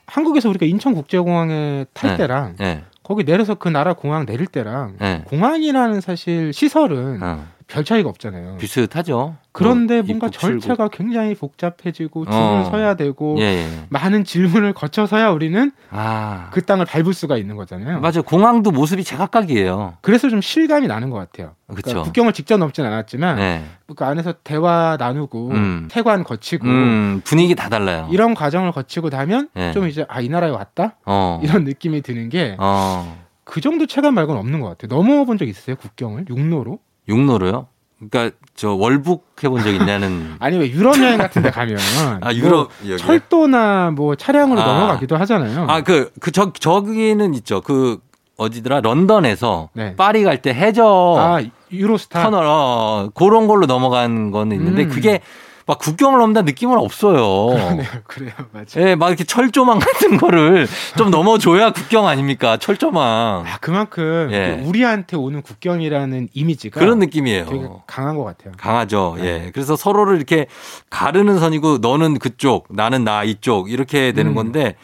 [SPEAKER 16] 한국에서 우리가 인천국제공항에 탈
[SPEAKER 1] 네.
[SPEAKER 16] 때랑
[SPEAKER 1] 예.
[SPEAKER 16] 거기 내려서 그 나라 공항 내릴 때랑
[SPEAKER 1] 예.
[SPEAKER 16] 공항이라는 사실 시설은
[SPEAKER 1] 어.
[SPEAKER 16] 별 차이가 없잖아요.
[SPEAKER 1] 비슷하죠.
[SPEAKER 16] 그런데
[SPEAKER 1] 뭐
[SPEAKER 16] 뭔가. 절차가 굉장히 복잡해지고 줄을
[SPEAKER 1] 어.
[SPEAKER 16] 서야 되고
[SPEAKER 1] 예, 예.
[SPEAKER 16] 많은 질문을 거쳐서야 우리는
[SPEAKER 1] 아.
[SPEAKER 16] 그 땅을 밟을 수가 있는 거잖아요.
[SPEAKER 1] 맞아요. 공항도 모습이 제각각이에요.
[SPEAKER 16] 그래서 좀 실감이 나는 것 같아요. 그러니까. 국경을 직접 넘진 않았지만
[SPEAKER 1] 네.
[SPEAKER 16] 그 안에서 대화 나누고
[SPEAKER 1] 음.
[SPEAKER 16] 태관 거치고
[SPEAKER 1] 음, 분위기 다 달라요.
[SPEAKER 16] 이런 과정을 거치고 나면
[SPEAKER 1] 네.
[SPEAKER 16] 좀 이제 아 이 나라에 왔다
[SPEAKER 1] 어.
[SPEAKER 16] 이런 느낌이 드는 게그
[SPEAKER 1] 어.
[SPEAKER 16] 정도 체감 말고는 없는 것 같아요. 넘어본 적 있으세요 국경을 육로로?
[SPEAKER 1] 육로로요? 그러니까 저 월북 해본 적 있냐는
[SPEAKER 16] 아니 왜 유럽 여행 같은데 가면
[SPEAKER 1] 아, 유럽
[SPEAKER 16] 뭐? 철도나 뭐 차량으로
[SPEAKER 1] 아.
[SPEAKER 16] 넘어가기도 하잖아요.
[SPEAKER 1] 아, 그, 그, 저, 저기는 있죠. 그, 어디더라? 런던에서
[SPEAKER 16] 네.
[SPEAKER 1] 파리 갈 때 해저
[SPEAKER 16] 아, 유로스타
[SPEAKER 1] 터널, 어, 그런 걸로 넘어간 거는 있는데
[SPEAKER 16] 음.
[SPEAKER 1] 그게 막 국경을 넘는다 느낌은 없어요.
[SPEAKER 16] 그러네요, 그래요, 맞아요.
[SPEAKER 1] 예, 막 이렇게 철조망 같은 거를 좀 넘어줘야 국경 아닙니까? 철조망.
[SPEAKER 16] 아, 그만큼
[SPEAKER 1] 예.
[SPEAKER 16] 그 우리한테 오는 국경이라는 이미지가
[SPEAKER 1] 그런 느낌이에요.
[SPEAKER 16] 되게 강한 것 같아요.
[SPEAKER 1] 강하죠.
[SPEAKER 16] 네.
[SPEAKER 1] 예. 그래서 서로를 이렇게 가르는 선이고 너는 그쪽, 나는 나 이쪽 이렇게 되는
[SPEAKER 16] 음.
[SPEAKER 1] 건데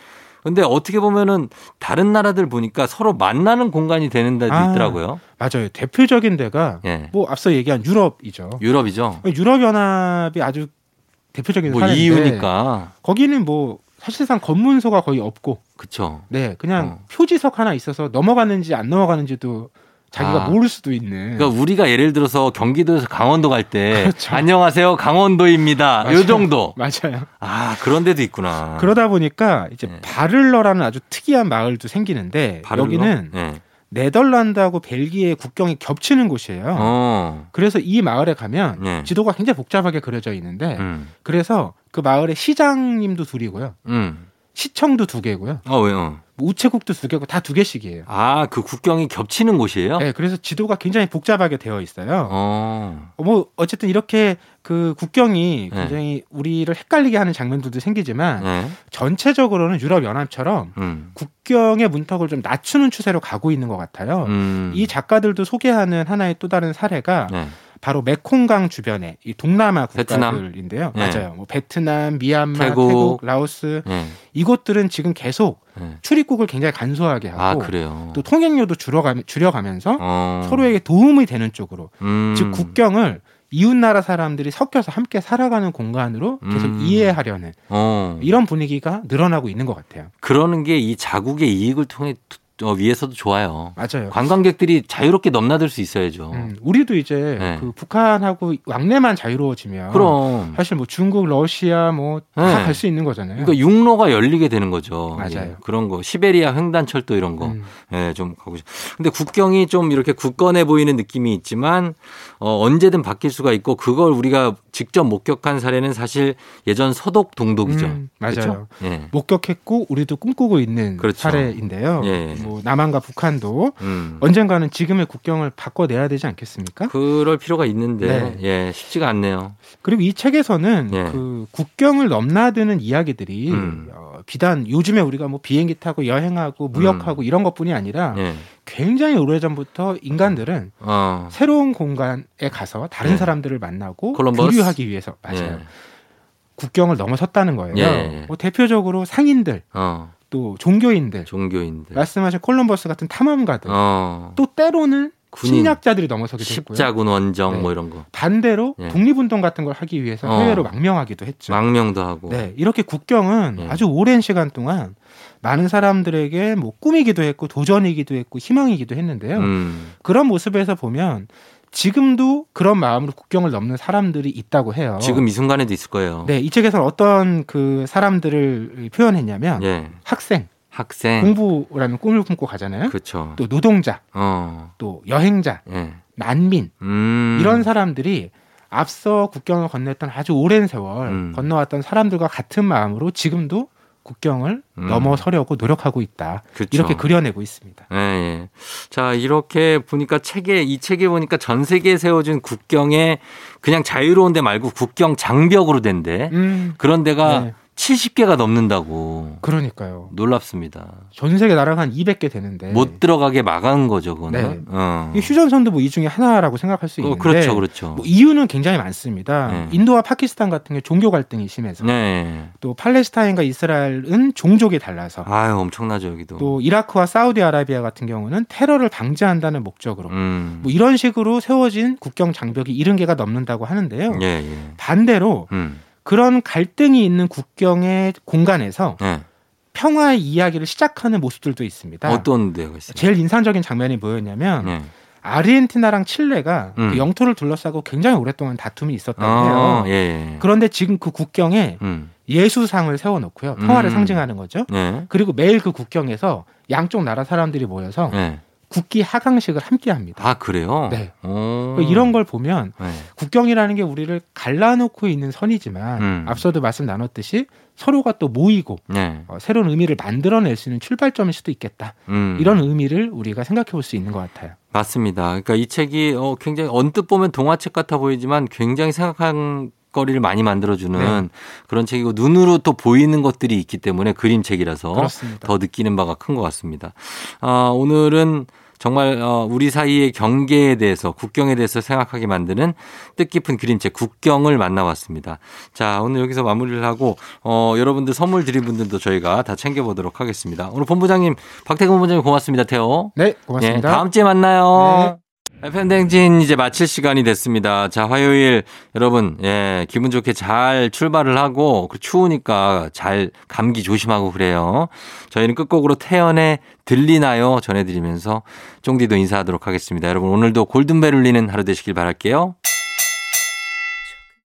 [SPEAKER 1] 근데 어떻게 보면은 다른 나라들 보니까 서로 만나는 공간이 되는 데도
[SPEAKER 16] 아.
[SPEAKER 1] 있더라고요.
[SPEAKER 16] 맞아요. 대표적인 데가
[SPEAKER 1] 예.
[SPEAKER 16] 뭐 앞서 얘기한 유럽이죠.
[SPEAKER 1] 유럽이죠.
[SPEAKER 16] 유럽 연합이 아주 대표적인
[SPEAKER 1] 뭐 이유니까.
[SPEAKER 16] 거기는 뭐 사실상 검문소가 거의 없고
[SPEAKER 1] 그쵸.
[SPEAKER 16] 네 그냥
[SPEAKER 1] 어.
[SPEAKER 16] 표지석 하나 있어서 넘어가는지 안 넘어가는지도 자기가
[SPEAKER 1] 아.
[SPEAKER 16] 모를 수도 있는
[SPEAKER 1] 그러니까 우리가 예를 들어서 경기도에서 강원도 갈때
[SPEAKER 16] 그렇죠.
[SPEAKER 1] 안녕하세요 강원도입니다.
[SPEAKER 16] 맞아요.
[SPEAKER 1] 요 정도.
[SPEAKER 16] 맞아요.
[SPEAKER 1] 아 그런 데도 있구나.
[SPEAKER 16] 그러다 보니까 이제
[SPEAKER 1] 네.
[SPEAKER 16] 바를러라는 아주 특이한 마을도 생기는데
[SPEAKER 1] 바를러?
[SPEAKER 16] 여기는
[SPEAKER 1] 예.
[SPEAKER 16] 네덜란드하고 벨기에 국경이 겹치는 곳이에요.
[SPEAKER 1] 어.
[SPEAKER 16] 그래서 이 마을에 가면
[SPEAKER 1] 네.
[SPEAKER 16] 지도가 굉장히 복잡하게 그려져 있는데
[SPEAKER 1] 음.
[SPEAKER 16] 그래서 그 마을의 시장님도 둘이고요.
[SPEAKER 1] 음.
[SPEAKER 16] 시청도 두 개고요.
[SPEAKER 1] 어, 왜요?
[SPEAKER 16] 뭐 우체국도 두 개고 다 두 개씩이에요.
[SPEAKER 1] 아, 그 국경이 겹치는 곳이에요?
[SPEAKER 16] 네, 그래서 지도가 굉장히 복잡하게 되어 있어요.
[SPEAKER 1] 어.
[SPEAKER 16] 어, 뭐 어쨌든 이렇게 그 국경이
[SPEAKER 1] 네.
[SPEAKER 16] 굉장히 우리를 헷갈리게 하는 장면들도 생기지만
[SPEAKER 1] 네.
[SPEAKER 16] 전체적으로는 유럽 연합처럼
[SPEAKER 1] 음.
[SPEAKER 16] 국경의 문턱을 좀 낮추는 추세로 가고 있는 것 같아요.
[SPEAKER 1] 음.
[SPEAKER 16] 이 작가들도 소개하는 하나의 또 다른 사례가
[SPEAKER 1] 네.
[SPEAKER 16] 바로 메콩강 주변의 이 동남아
[SPEAKER 1] 베트남?
[SPEAKER 16] 국가들인데요.
[SPEAKER 1] 네.
[SPEAKER 16] 맞아요. 뭐 베트남, 미얀마,
[SPEAKER 1] 태국.
[SPEAKER 16] 태국, 라오스
[SPEAKER 1] 네.
[SPEAKER 16] 이곳들은 지금 계속
[SPEAKER 1] 네.
[SPEAKER 16] 출입국을 굉장히 간소하게 하고
[SPEAKER 1] 아.
[SPEAKER 16] 또 통행료도 줄여가, 줄여가면서
[SPEAKER 1] 어.
[SPEAKER 16] 서로에게 도움이 되는 쪽으로
[SPEAKER 1] 음.
[SPEAKER 16] 즉 국경을 이웃 나라 사람들이 섞여서 함께 살아가는 공간으로 계속
[SPEAKER 1] 음.
[SPEAKER 16] 이해하려는
[SPEAKER 1] 어.
[SPEAKER 16] 이런 분위기가 늘어나고 있는 것 같아요.
[SPEAKER 1] 그러는 게 이 자국의 이익을 통해 어, 위해서도 좋아요.
[SPEAKER 16] 맞아요.
[SPEAKER 1] 관광객들이 자유롭게 넘나들 수 있어야죠.
[SPEAKER 16] 음, 우리도 이제
[SPEAKER 1] 네.
[SPEAKER 16] 그 북한하고 왕래만 자유로워지면
[SPEAKER 1] 그럼.
[SPEAKER 16] 사실 뭐 중국, 러시아 뭐다
[SPEAKER 1] 네.
[SPEAKER 16] 갈수 있는 거잖아요.
[SPEAKER 1] 그러니까 육로가 열리게 되는 거죠.
[SPEAKER 16] 맞아요.
[SPEAKER 1] 예, 그런 거. 시베리아 횡단철도 이런 거.
[SPEAKER 16] 음.
[SPEAKER 1] 예, 좀 가고 싶. 근데 국경이 좀 이렇게 굳건해 보이는 느낌이 있지만 어, 언제든 바뀔 수가 있고 그걸 우리가 직접 목격한 사례는 사실 예전 서독 동독이죠.
[SPEAKER 16] 음, 맞아요.
[SPEAKER 1] 그렇죠? 예.
[SPEAKER 16] 목격했고 우리도 꿈꾸고 있는
[SPEAKER 1] 그렇죠.
[SPEAKER 16] 사례인데요.
[SPEAKER 1] 예.
[SPEAKER 16] 뭐 남한과 북한도
[SPEAKER 1] 음.
[SPEAKER 16] 언젠가는 지금의 국경을 바꿔내야 되지 않겠습니까?
[SPEAKER 1] 그럴 필요가 있는데
[SPEAKER 16] 네.
[SPEAKER 1] 예, 쉽지가 않네요.
[SPEAKER 16] 그리고 이 책에서는
[SPEAKER 1] 예.
[SPEAKER 16] 그 국경을 넘나드는 이야기들이
[SPEAKER 1] 음.
[SPEAKER 16] 어, 비단 요즘에 우리가 뭐 비행기 타고 여행하고 무역하고 이런 것뿐이 아니라
[SPEAKER 1] 음. 예.
[SPEAKER 16] 굉장히 오래전부터 인간들은
[SPEAKER 1] 어.
[SPEAKER 16] 새로운 공간에 가서 다른
[SPEAKER 1] 네.
[SPEAKER 16] 사람들을 만나고
[SPEAKER 1] 콜럼버스?
[SPEAKER 16] 교류하기 위해서 맞아요.
[SPEAKER 1] 예.
[SPEAKER 16] 국경을 넘어섰다는 거예요.
[SPEAKER 1] 예.
[SPEAKER 16] 뭐 대표적으로 상인들
[SPEAKER 1] 어.
[SPEAKER 16] 또 종교인들
[SPEAKER 1] 종교인들.
[SPEAKER 16] 말씀하신 콜럼버스 같은 탐험가들
[SPEAKER 1] 어.
[SPEAKER 16] 또 때로는
[SPEAKER 1] 군인.
[SPEAKER 16] 침략자들이 넘어서기도 했고요.
[SPEAKER 1] 십자군 원정
[SPEAKER 16] 네.
[SPEAKER 1] 뭐 이런 거.
[SPEAKER 16] 반대로
[SPEAKER 1] 예.
[SPEAKER 16] 독립운동 같은 걸 하기 위해서
[SPEAKER 1] 어.
[SPEAKER 16] 해외로 망명하기도 했죠.
[SPEAKER 1] 망명도 하고.
[SPEAKER 16] 네, 이렇게 국경은
[SPEAKER 1] 예.
[SPEAKER 16] 아주 오랜 시간 동안 많은 사람들에게 뭐 꿈이기도 했고 도전이기도 했고 희망이기도 했는데요.
[SPEAKER 1] 음.
[SPEAKER 16] 그런 모습에서 보면 지금도 그런 마음으로 국경을 넘는 사람들이 있다고 해요.
[SPEAKER 1] 지금 이 순간에도 있을 거예요.
[SPEAKER 16] 네, 이 책에서는 어떤 그 사람들을 표현했냐면
[SPEAKER 1] 예.
[SPEAKER 16] 학생,
[SPEAKER 1] 학생.
[SPEAKER 16] 공부라는 꿈을 품고 가잖아요.
[SPEAKER 1] 그렇죠.
[SPEAKER 16] 또 노동자,
[SPEAKER 1] 어.
[SPEAKER 16] 또 여행자,
[SPEAKER 1] 예.
[SPEAKER 16] 난민
[SPEAKER 1] 음.
[SPEAKER 16] 이런 사람들이 앞서 국경을 건넸던 아주 오랜 세월
[SPEAKER 1] 음.
[SPEAKER 16] 건너왔던 사람들과 같은 마음으로 지금도 국경을
[SPEAKER 1] 음.
[SPEAKER 16] 넘어서려고 노력하고 있다.
[SPEAKER 1] 그쵸.
[SPEAKER 16] 이렇게 그려내고 있습니다.
[SPEAKER 1] 예, 예. 자, 이렇게 보니까 책에, 이 책에 보니까 전 세계에 세워진 국경에 그냥 자유로운 데 말고 국경 장벽으로 된 데.
[SPEAKER 16] 음,
[SPEAKER 1] 그런 데가
[SPEAKER 16] 네.
[SPEAKER 1] 70개가 넘는다고.
[SPEAKER 16] 그러니까요.
[SPEAKER 1] 놀랍습니다.
[SPEAKER 16] 전 세계 나라가 한 200개 되는데
[SPEAKER 1] 못 들어가게 막은 거죠, 그거는.
[SPEAKER 16] 네.
[SPEAKER 1] 어.
[SPEAKER 16] 이 휴전선도 뭐 이 중에 하나라고 생각할 수
[SPEAKER 1] 어,
[SPEAKER 16] 있는데
[SPEAKER 1] 그렇죠, 그렇죠.
[SPEAKER 16] 뭐 이유는 굉장히 많습니다.
[SPEAKER 1] 네.
[SPEAKER 16] 인도와 파키스탄 같은 게 종교 갈등이 심해서
[SPEAKER 1] 네.
[SPEAKER 16] 또 팔레스타인과 이스라엘은 종족이 달라서
[SPEAKER 1] 아유, 엄청나죠, 여기도.
[SPEAKER 16] 또 이라크와 사우디아라비아 같은 경우는 테러를 방지한다는 목적으로
[SPEAKER 1] 음.
[SPEAKER 16] 뭐 이런 식으로 세워진 국경 장벽이 70개가 넘는다고 하는데요.
[SPEAKER 1] 예, 예.
[SPEAKER 16] 반대로
[SPEAKER 1] 음.
[SPEAKER 16] 그런 갈등이 있는 국경의 공간에서
[SPEAKER 1] 예.
[SPEAKER 16] 평화의 이야기를 시작하는 모습들도 있습니다.
[SPEAKER 1] 어떤 데가 있어요?
[SPEAKER 16] 제일 인상적인 장면이 뭐였냐면
[SPEAKER 1] 예.
[SPEAKER 16] 아르헨티나랑 칠레가
[SPEAKER 1] 음.
[SPEAKER 16] 그 영토를 둘러싸고 굉장히 오랫동안 다툼이 있었다고
[SPEAKER 1] 어,
[SPEAKER 16] 해요.
[SPEAKER 1] 예, 예.
[SPEAKER 16] 그런데 지금 그 국경에
[SPEAKER 1] 음.
[SPEAKER 16] 예수상을 세워놓고요. 평화를
[SPEAKER 1] 음.
[SPEAKER 16] 상징하는 거죠.
[SPEAKER 1] 예.
[SPEAKER 16] 그리고 매일 그 국경에서 양쪽 나라 사람들이 모여서
[SPEAKER 1] 예.
[SPEAKER 16] 국기 하강식을 함께 합니다.
[SPEAKER 1] 아, 그래요?
[SPEAKER 16] 네.
[SPEAKER 1] 오.
[SPEAKER 16] 이런 걸 보면
[SPEAKER 1] 네.
[SPEAKER 16] 국경이라는 게 우리를 갈라놓고 있는 선이지만
[SPEAKER 1] 음.
[SPEAKER 16] 앞서도 말씀 나눴듯이 서로가 또 모이고
[SPEAKER 1] 네.
[SPEAKER 16] 어, 새로운 의미를 만들어낼 수 있는 출발점일 수도 있겠다.
[SPEAKER 1] 음.
[SPEAKER 16] 이런 의미를 우리가 생각해 볼 수 있는 것 같아요.
[SPEAKER 1] 맞습니다. 그러니까 이 책이 어, 굉장히 언뜻 보면 동화책 같아 보이지만 굉장히 생각한 거리를 많이 만들어주는
[SPEAKER 16] 네.
[SPEAKER 1] 그런 책이고 눈으로 또 보이는 것들이 있기 때문에 그림책이라서
[SPEAKER 16] 그렇습니다.
[SPEAKER 1] 더 느끼는 바가 큰 것 같습니다. 아, 오늘은 정말 어, 우리 사이의 경계에 대해서 국경에 대해서 생각하게 만드는 뜻깊은 그림책 국경을 만나봤습니다. 자 오늘 여기서 마무리를 하고 어, 여러분들 선물 드린 분들도 저희가 다 챙겨보도록 하겠습니다. 오늘 본부장님 박태근 본부장님 고맙습니다. 태호.
[SPEAKER 16] 네, 고맙습니다.
[SPEAKER 1] 예, 다음 주에 만나요. FM댕진 이제 마칠 시간이 됐습니다. 자, 화요일 여러분, 예, 기분 좋게 잘 출발을 하고, 그 추우니까 잘 감기 조심하고 그래요. 저희는 끝곡으로 태연의 들리나요? 전해드리면서 쫑디도 인사하도록 하겠습니다. 여러분, 오늘도 골든벨 울리는 하루 되시길 바랄게요.